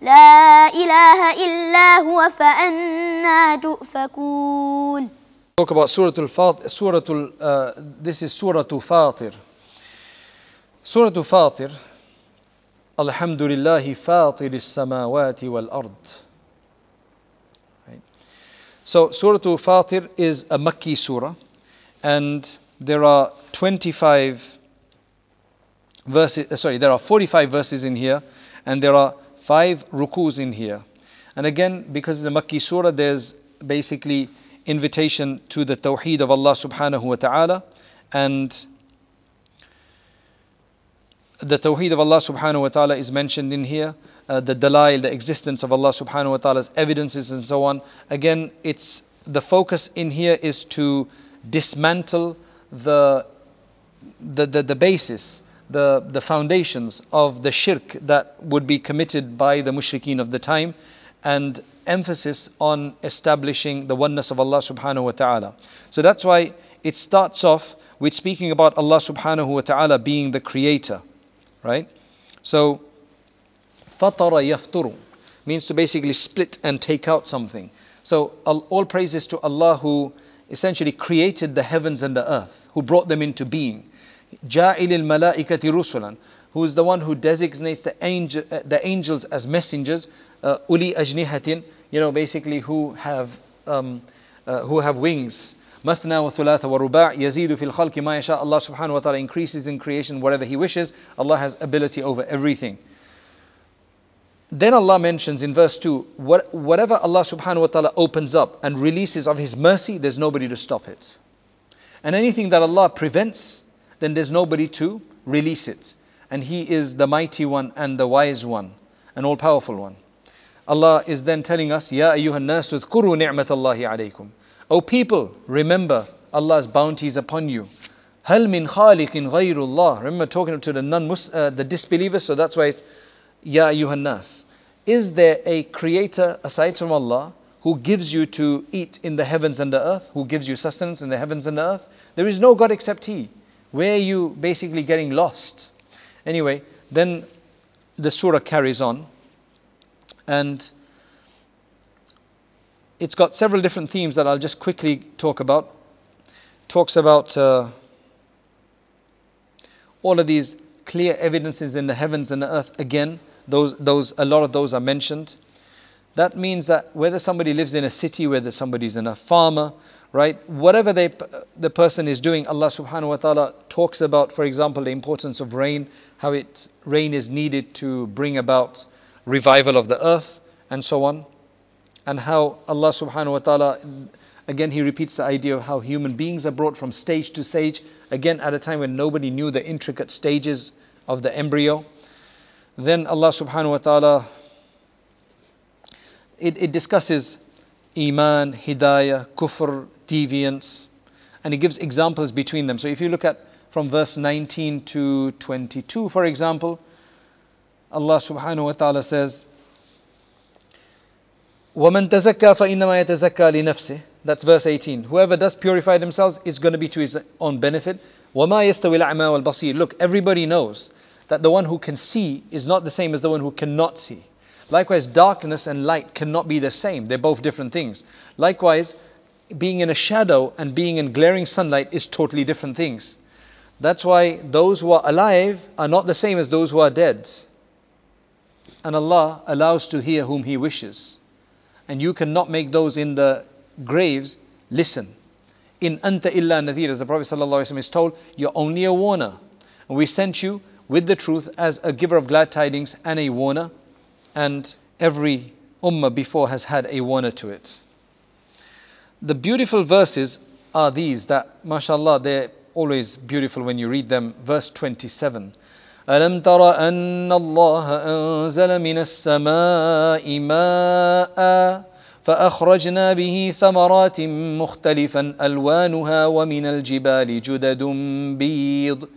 لا إله إلا هو فأنا تؤفكون Talk about Surah Al-Fatir. Surah Al, uh, this is Surah Fatir. Surah Fatir. Alhamdulillah Fatir as-samawati wal-ard. Right. So Surah Fatir is a Makki surah and there are 25 verses, sorry, there are 45 verses in here and there are five rukus in here. And again, because a Makki surah, there's basically invitation to the Tawheed of Allah subhanahu wa ta'ala and the Tawheed of Allah subhanahu wa ta'ala is mentioned in here. Uh, the dalail, the existence of Allah subhanahu wa ta'ala's evidences and so on. Again, it's the focus in here is to dismantle the the, the, the basis the, the foundations of the shirk that would be committed by the mushrikeen of the time and emphasis on establishing the oneness of Allah subhanahu wa ta'ala. So that's why it starts off with speaking about Allah subhanahu wa ta'ala being the creator, right? So, fatara yafturu means to basically split and take out something. So, all praises to Allah who essentially created the heavens and the earth, who brought them into being. جَاعِلِ الْمَلَائِكَةِ رُسُلًا Who is the one who designates the, angel, uh, the angels as messengers, uh, uli ajnihatin, you know, basically who have, um, uh, who have wings. مثنى وثلاث ورباع يزيد في الخلق ما يشاء Allah subhanahu wa ta'ala increases in creation whatever He wishes. Allah has ability over everything. Then Allah mentions in verse 2 what, whatever Allah subhanahu wa ta'ala opens up and releases of His mercy, there's nobody to stop it. And anything that Allah prevents, then there's nobody to release it. And He is the mighty one and the wise one and all powerful one. Allah is then telling us, Ya ayyuhan nasu dhkuru ni'matallahi alaykum. O people, remember Allah's bounties upon you. Hal min khaliqin ghayrullah. Remember talking to the non uh, the disbelievers, so that's why it's Ya ayyuhan nas. Is there a creator aside from Allah who gives you to eat in the heavens and the earth, who gives you sustenance in the heavens and the earth? There is no God except He. Where are you basically getting lost? Anyway, then the surah carries on and it's got several different themes that I'll just quickly talk about. Talks about uh, all of these clear evidences in the heavens and the earth again. Those, those, a lot of those are mentioned. That means that whether somebody lives in a city, whether somebody's in a farmer, right? Whatever they, the person is doing, Allah subhanahu wa ta'ala talks about, for example, the importance of rain, how it, rain is needed to bring about revival of the earth, and so on. And how Allah subhanahu wa ta'ala, again, He repeats the idea of how human beings are brought from stage to stage, again, at a time when nobody knew the intricate stages of the embryo. Then Allah subhanahu wa ta'ala, it, it discusses Iman, Hidayah, Kufr, deviance, and he gives examples between them. So if you look at from verse 19 to 22, for example, Allah subhanahu wa ta'ala says, وَمَن تَزَكَّى فَإِنَّمَا يَتَزَكَّى لِنَفْسِهِ That's verse 18. Whoever does purify themselves is going to be to his own benefit. وَمَا يَسْتَوِي الْأَعْمَى وَالْبَصِيرُ Look, everybody knows that the one who can see is not the same as the one who cannot see. Likewise, darkness and light cannot be the same. They're both different things. Likewise, being in a shadow and being in glaring sunlight is totally different things. That's why those who are alive are not the same as those who are dead. And Allah allows to hear whom He wishes. And you cannot make those in the graves listen. In anta illa nadhir, as the Prophet ﷺ is told, you're only a warner. And we sent you with the truth as a giver of glad tidings and a warner. And every ummah before has had a warner to it. The beautiful verses are these that, mashallah, they're always beautiful when you read them. Verse 27. ألم تر أن الله أنزل من السماء ماء فأخرجنا به ثمرات مختلفا ألوانها ومن الجبال جدد بيض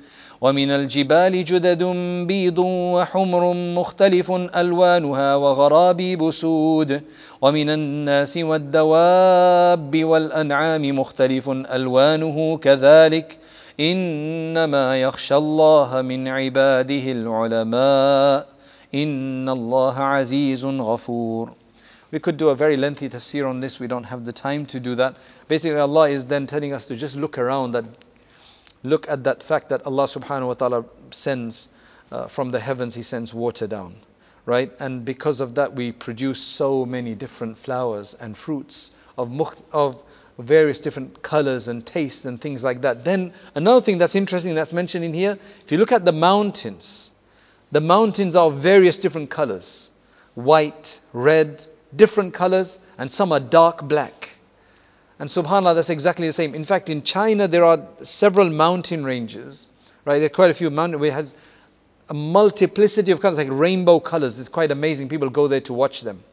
ومن الجبال جدد بيض وحمر مختلف ألوانها وغرابيب سود ومن الناس والدواب والأنعام مختلف ألوانه كذلك إنما يخشى الله من عباده العلماء إن الله عزيز غفور We could do a very lengthy tafsir on this. We don't have the time to do that. Basically, Allah is then telling us to just look around, that look at that fact that Allah subhanahu wa ta'ala sends uh, from the heavens, He sends water down, right? And because of that, we produce so many different flowers and fruits of, of various different colors and tastes and things like that. Then another thing that's interesting that's mentioned in here, if you look at the mountains, the mountains are of various different colors white, red, different colors, and some are dark black. And subhanAllah, that's exactly the same. In fact, in China, there are several mountain ranges, right? There are quite a few mountain, where it has a multiplicity of colors, like rainbow colors. It's quite amazing. People go there to watch them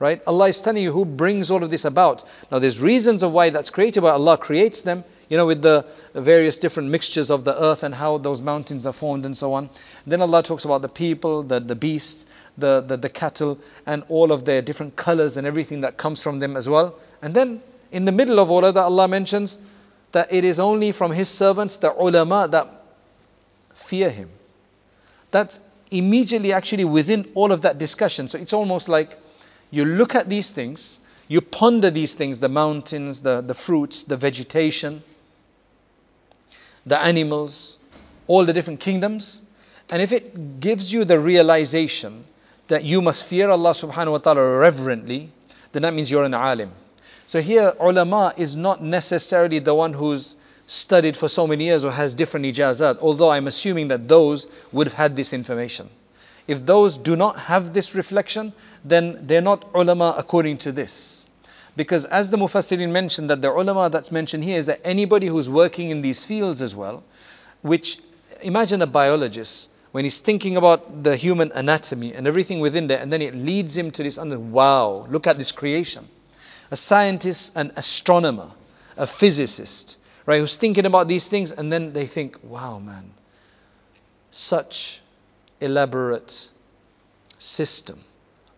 right? Allah is telling you who brings all of this about. Now, there's reasons of why that's created, but Allah creates them, you know, with the various different mixtures of the earth and how those mountains are formed and so on. then Allah talks about the people, the, the beasts, the, the, the cattle, and all of their different colors and everything that comes from them as well. And then in the middle of all of that, Allah mentions that it is only from His servants, the ulama, that fear Him. That's immediately actually within all of that discussion. So it's almost like you look at these things, you ponder these things the mountains, the, the fruits, the vegetation, the animals, all the different kingdoms. And if it gives you the realization that you must fear Allah subhanahu wa ta'ala reverently, then that means you're an alim. So here, ulama is not necessarily the one who's studied for so many years or has different ijazat, although I'm assuming that those would have had this information. If those do not have this reflection, then they're not ulama according to this. Because as the Mufassirin mentioned, that the ulama that's mentioned here is that anybody who's working in these fields as well, which imagine a biologist when he's thinking about the human anatomy and everything within there, and then it leads him to this wow, look at this creation. A scientist, an astronomer, a physicist, right, who's thinking about these things, and then they think, wow, man, such elaborate system.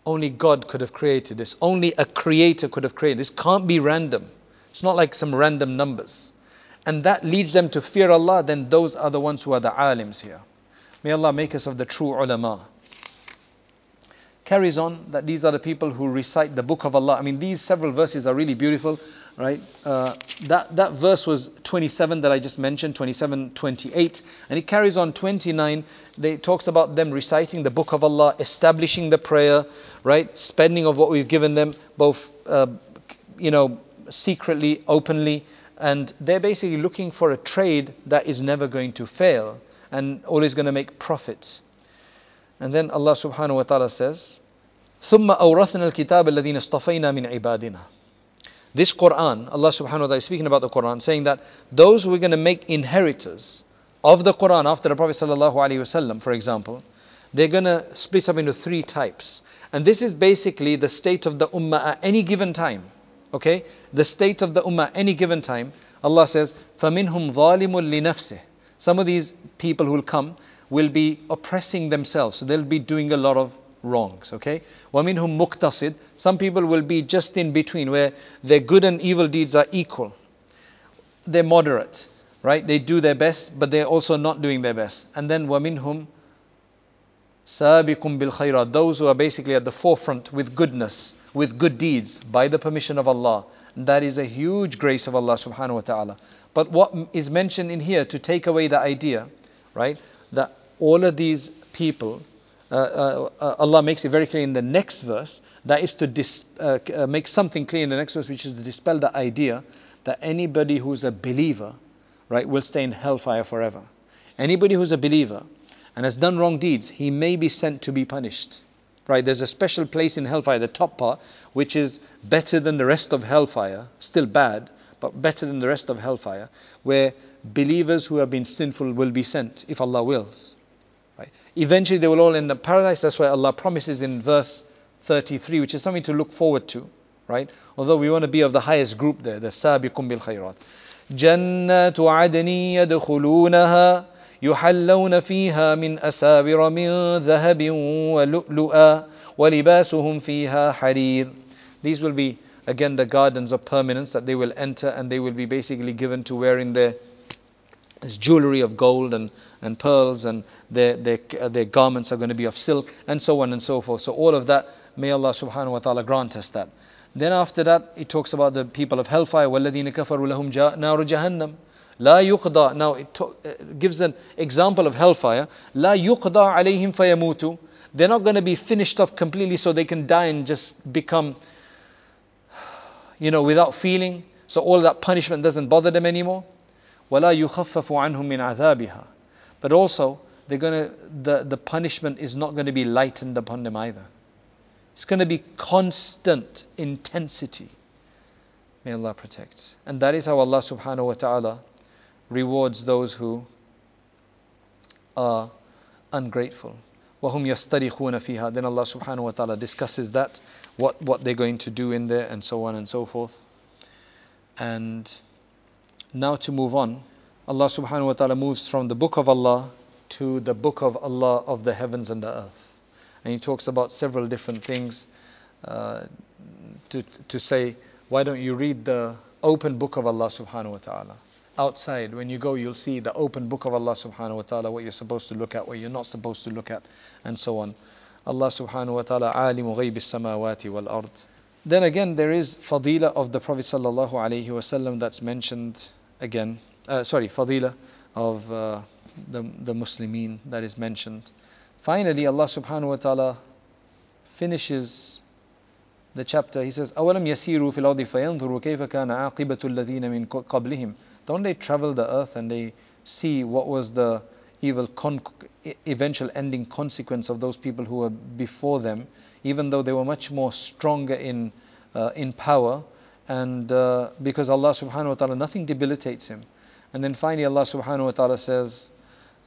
Only God could have created this. Only a creator could have created this. Can't be random. It's not like some random numbers. And that leads them to fear Allah, then those are the ones who are the alims here. May Allah make us of the true ulama. Carries on that these are the people who recite the book of Allah. I mean, these several verses are really beautiful right? Uh, that, that verse was 27 that I just mentioned, 27, 28. And it carries on 29. They talks about them reciting the book of Allah, establishing the prayer, right? Spending of what we've given them, both, uh, you know, secretly, openly. And they're basically looking for a trade that is never going to fail and always going to make profits. And then Allah subhanahu wa ta'ala says, ثم أورثنا الكتاب الذين اصطفينا من عبادنا this Quran, Allah subhanahu wa ta'ala is speaking about the Quran, saying that those who are going to make inheritors of the Quran after the Prophet sallallahu alaihi wasallam, for example, they're going to split up into three types. And this is basically the state of the ummah at any given time. Okay? The state of the ummah at any given time. Allah says, فَمِنْهُمْ ظَالِمٌ لِنَفْسِهِ Some of these people who will come will be oppressing themselves, so they'll be doing a lot of wrongs. Okay? وَمِنْهُمْ مُقْتَصِد Some people will be just in between, where their good and evil deeds are equal. They're moderate, right? They do their best, but they're also not doing their best. And then وَمِنْهُمْ سَابِقٌ بِالْخَيْرَاتِ Those who are basically at the forefront with goodness, with good deeds, by the permission of Allah. That is a huge grace of Allah subhanahu wa ta'ala. But what is mentioned in here to take away the idea, right, that all of these people, uh, uh, uh Allah makes it very clear in the next verse, that is to dis, uh, uh, make something clear in the next verse, which is to dispel the idea that anybody who's a believer, right, will stay in hellfire forever. Anybody who's a believer and has done wrong deeds, he may be sent to be punished. Right? There's a special place in hellfire, the top part, which is better than the rest of hellfire, still bad, but better than the rest of hellfire, where believers who have been sinful will be sent if Allah wills. Eventually, they will all end up paradise. That's why Allah promises in verse 33, which is something to look forward to, right? Although we want to be of the highest group there, the sabiqun bil khayrat. جنات عدن يدخلونها يحلون فيها من أسابر من ذهب ولؤلؤا ولباسهم فيها حرير These will be again the gardens of permanence that they will enter and they will be basically given to wearing their jewelry of gold and and pearls and their, their, their garments are going to be of silk and so on and so forth. So all of that, may Allah subhanahu wa ta'ala grant us that. Then after that, he talks about the people of hellfire. وَالَّذِينَ كَفَرُوا لَهُمْ نَارُ جَهَنَّمْ لا يقضى now it to, uh, gives an example of hellfire لا يقضى عليهم فيموتوا they're not going to be finished off completely so they can die and just become you know without feeling so all that punishment doesn't bother them anymore ولا يخفف عنهم من عذابها but also they're going to the, the punishment is not going to be lightened upon them either it's going to be constant intensity may Allah protect and that is how Allah subhanahu wa ta'ala rewards those who are ungrateful. وَهُمْ يَسْتَرِخُونَ فِيهَا Then Allah subhanahu wa ta'ala discusses that, what, what they're going to do in there, and so on and so forth. And now to move on, Allah subhanahu wa ta'ala moves from the book of Allah to the book of Allah of the heavens and the earth. And He talks about several different things uh, to, to say, why don't you read the open book of Allah subhanahu wa ta'ala? outside, when you go, you'll see the open book of Allah subhanahu wa ta'ala, what you're supposed to look at, what you're not supposed to look at, and so on. Allah subhanahu wa ta'ala, alimu ghaybi samawati wal ard. Then again, there is fadila of the Prophet sallallahu alaihi wasallam that's mentioned again Uh, sorry, fadila of uh, the, the Muslimin that is mentioned. Finally, Allah subhanahu wa ta'ala finishes the chapter. He says, أَوَلَمْ يَسِيرُوا فِي الْأَرْضِ فَيَنْظُرُوا كَيْفَ كَانَ عَاقِبَةُ الَّذِينَ مِنْ قَبْلِهِمْ don't they travel the earth and they see what was the evil con- eventual ending consequence of those people who were before them, even though they were much more stronger in, uh, in power, and uh, because Allah subhanahu wa ta'ala, nothing debilitates him. And then finally, Allah subhanahu wa ta'ala says,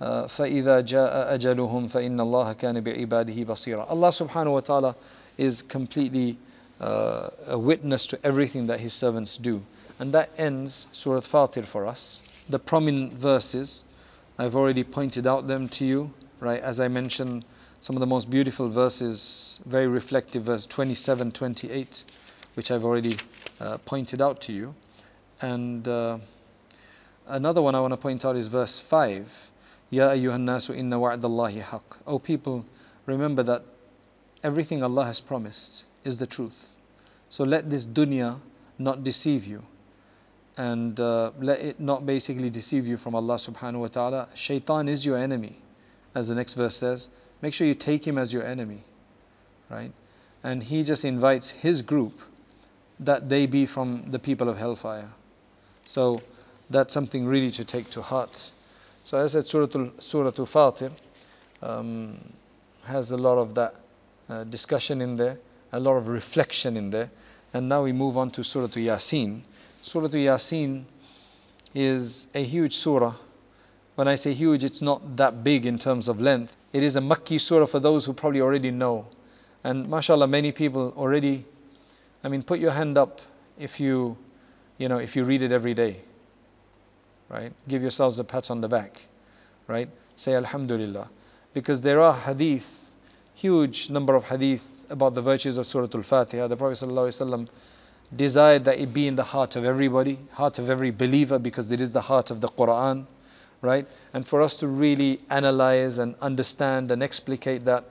uh, فَإِذَا جَاءَ أَجَلُهُمْ فَإِنَّ اللَّهَ كَانَ بِعِبَادِهِ بَصِيرًا Allah subhanahu wa ta'ala is completely uh, a witness to everything that His servants do. And that ends Surah Fatir for us. The prominent verses, I've already pointed out them to you, right? As I mentioned, some of the most beautiful verses, very reflective, verse 27, 28, which I've already uh, pointed out to you. And uh, another one I want to point out is verse 5. Ya ayyuhan nasu inna wa'dallahi haq. Oh people, remember that everything Allah has promised is the truth. So let this dunya not deceive you and uh, let it not basically deceive you from Allah subhanahu wa ta'ala. Shaitan is your enemy, as the next verse says. Make sure you take him as your enemy, right? And he just invites his group that they be from the people of hellfire. So that's something really to take to heart. So as I said, Surah, Surah Fatir um, has a lot of that uh, discussion in there, a lot of reflection in there. And now we move on to Surah Yasin. Surah Yasin is a huge surah. When I say huge, it's not that big in terms of length. It is a Makki surah for those who probably already know. And mashallah, many people already, I mean, put your hand up if you, you know, if you read it every day. Right? Give yourselves a pat on the back. right? Say Alhamdulillah. Because there are hadith, huge number of hadith about the virtues of Surah Al Fatiha. The Prophet ﷺ desired that it be in the heart of everybody, heart of every believer, because it is the heart of the Quran, right? And for us to really analyze and understand and explicate that,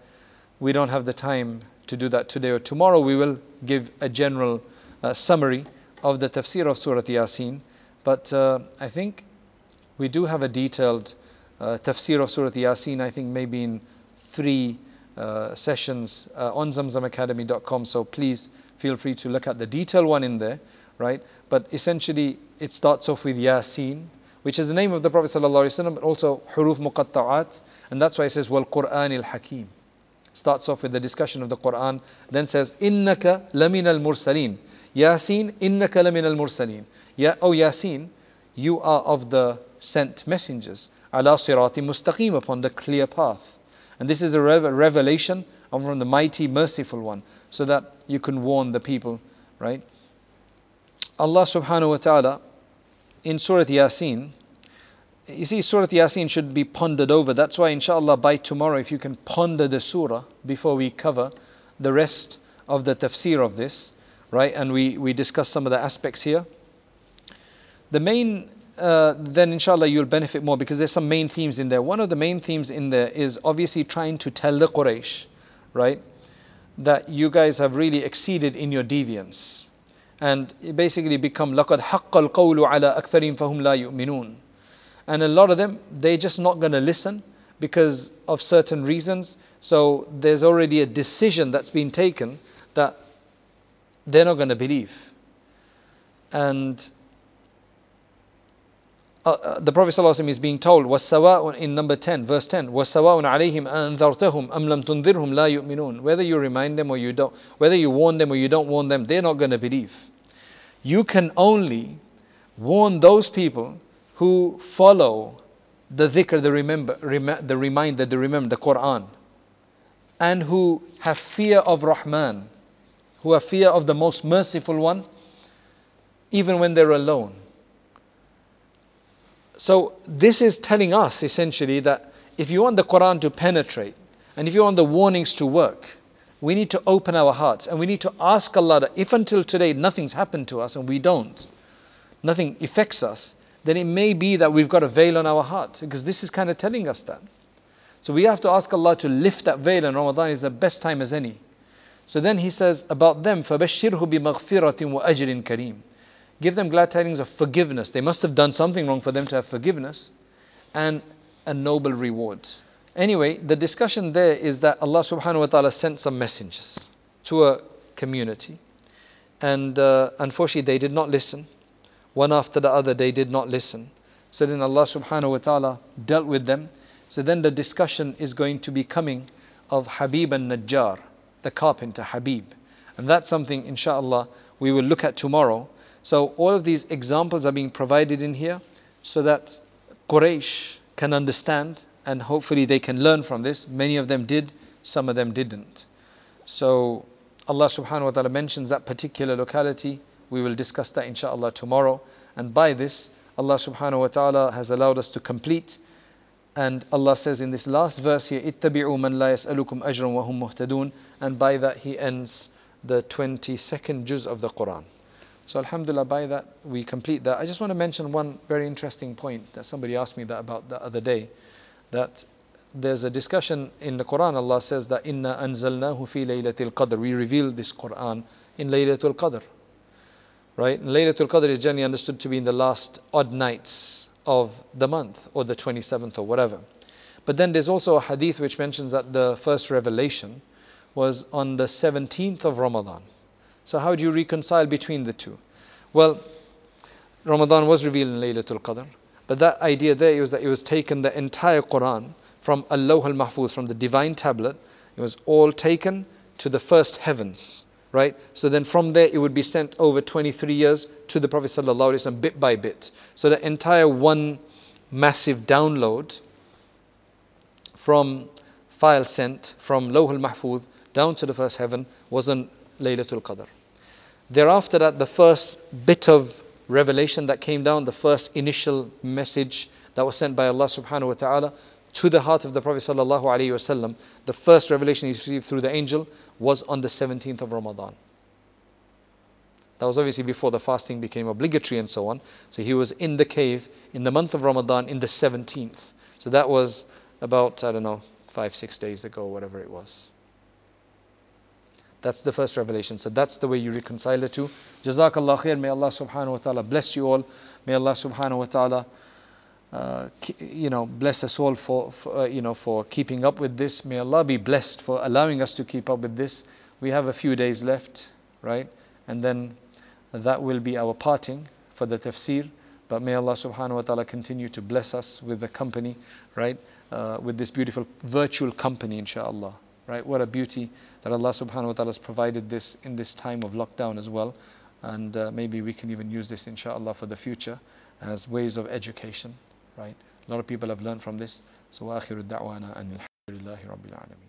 we don't have the time to do that today or tomorrow. We will give a general uh, summary of the tafsir of Surah Yasin, but uh, I think we do have a detailed uh, tafsir of Surah Yasin, I think maybe in three uh, sessions uh, on zamzamacademy.com. So please feel free to look at the detailed one in there, right? But essentially, it starts off with Yasin, which is the name of the Prophet ﷺ, but also huruf muqatta'at, and that's why it says, Wal Quran al Hakim. Starts off with the discussion of the Quran, then says, Innaka lamin al mursaleen. Yasin, innaka lamin al mursaleen. Ya, oh Yasin, you are of the sent messengers. Ala sirati mustaqim, upon the clear path. And this is a revelation from the mighty, merciful one, so that you can warn the people, right? Allah subhanahu wa ta'ala in Surah Yasin, you see, Surah Yasin should be pondered over. That's why, inshallah, by tomorrow, if you can ponder the surah before we cover the rest of the tafsir of this, right? And we, we discuss some of the aspects here. The main, uh, then inshallah, you'll benefit more because there's some main themes in there. One of the main themes in there is obviously trying to tell the Quraysh, right? That you guys have really exceeded in your deviance. And basically become لَقَدْ حَقَّ الْقَوْلُ عَلَىٰ أَكْثَرِهِمْ فَهُمْ لَا يُؤْمِنُونَ and a lot of them, they're just not going to listen because of certain reasons. So there's already a decision that's been taken that they're not going to believe. And uh, uh, the Prophet ﷺ is being told, وَالسَّوَاءٌ in number 10, verse 10, وَالسَّوَاءٌ عَلَيْهِمْ أَنذَرْتَهُمْ أَمْ لَمْ تُنذِرْهُمْ لَا يُؤْمِنُونَ Whether you remind them or you don't, whether you warn them or you don't warn them, they're not going to believe. You can only warn those people who follow the dhikr, the remember, rem- the reminder, the remember, the Quran, and who have fear of Rahman, who have fear of the most merciful one, even when they're alone. So, this is telling us essentially that if you want the Quran to penetrate, and if you want the warnings to work, we need to open our hearts and we need to ask Allah that if until today nothing's happened to us and we don't, nothing affects us, then it may be that we've got a veil on our heart because this is kind of telling us that. So we have to ask Allah to lift that veil and Ramadan is the best time as any. So then he says about them, فَبَشِّرْهُ بِمَغْفِرَةٍ وَأَجْرٍ كَرِيمٍ Give them glad tidings of forgiveness. They must have done something wrong for them to have forgiveness and a noble reward. Anyway, the discussion there is that Allah subhanahu wa ta'ala sent some messengers to a community. And uh, unfortunately, they did not listen one after the other, they did not listen. So then Allah subhanahu wa ta'ala dealt with them. So then the discussion is going to be coming of Habib an-Najjar, the carpenter Habib. And that's something, inshallah, we will look at tomorrow. So all of these examples are being provided in here so that Quraysh can understand and hopefully they can learn from this. Many of them did, some of them didn't. So Allah subhanahu wa ta'ala mentions that particular locality we will discuss that inshallah tomorrow. And by this, Allah subhanahu wa ta'ala has allowed us to complete. And Allah says in this last verse here, اتبعوا من لا يسألكم أجرا وهم مهتدون. And by that he ends the 22nd juz of the Quran. So Alhamdulillah, by that we complete that. I just want to mention one very interesting point that somebody asked me that about the other day. That there's a discussion in the Quran. Allah says that inna anzalnahu fi laylatil qadr. We revealed this Quran in Laylatul Qadr right? Laylatul Qadr is generally understood to be in the last odd nights of the month or the 27th or whatever. But then there's also a hadith which mentions that the first revelation was on the 17th of Ramadan. So how do you reconcile between the two? Well, Ramadan was revealed in Laylatul Qadr, but that idea there was that it was taken the entire Quran from al-Lawh al-Mahfuz, from the divine tablet, it was all taken to the first heavens right? So then from there it would be sent over 23 years to the Prophet ﷺ bit by bit. So the entire one massive download from file sent from Lawh al-Mahfuz down to the first heaven was on Laylatul Qadr. Thereafter that the first bit of revelation that came down, the first initial message that was sent by Allah subhanahu wa ta'ala to the heart of the Prophet sallallahu alaihi wasallam, the first revelation he received through the angel was on the 17th of Ramadan. That was obviously before the fasting became obligatory and so on. So he was in the cave in the month of Ramadan in the 17th. So that was about, I don't know, five, six days ago, whatever it was. That's the first revelation. So that's the way you reconcile the two. Jazakallah khair. May Allah subhanahu wa ta'ala bless you all. May Allah subhanahu wa ta'ala uh, you know, bless us all for, for uh, you know, for keeping up with this. May Allah be blessed for allowing us to keep up with this. We have a few days left, right? And then that will be our parting for the tafsir. But may Allah subhanahu wa ta'ala continue to bless us with the company, right? Uh, with this beautiful virtual company, inshallah. Right? What a beauty that Allah subhanahu wa ta'ala has provided this in this time of lockdown as well. And uh, maybe we can even use this, inshallah, for the future as ways of education. Right? A lot of people have learned from this. So, وآخر الدعوانا أن الحمد لله رب العالمين.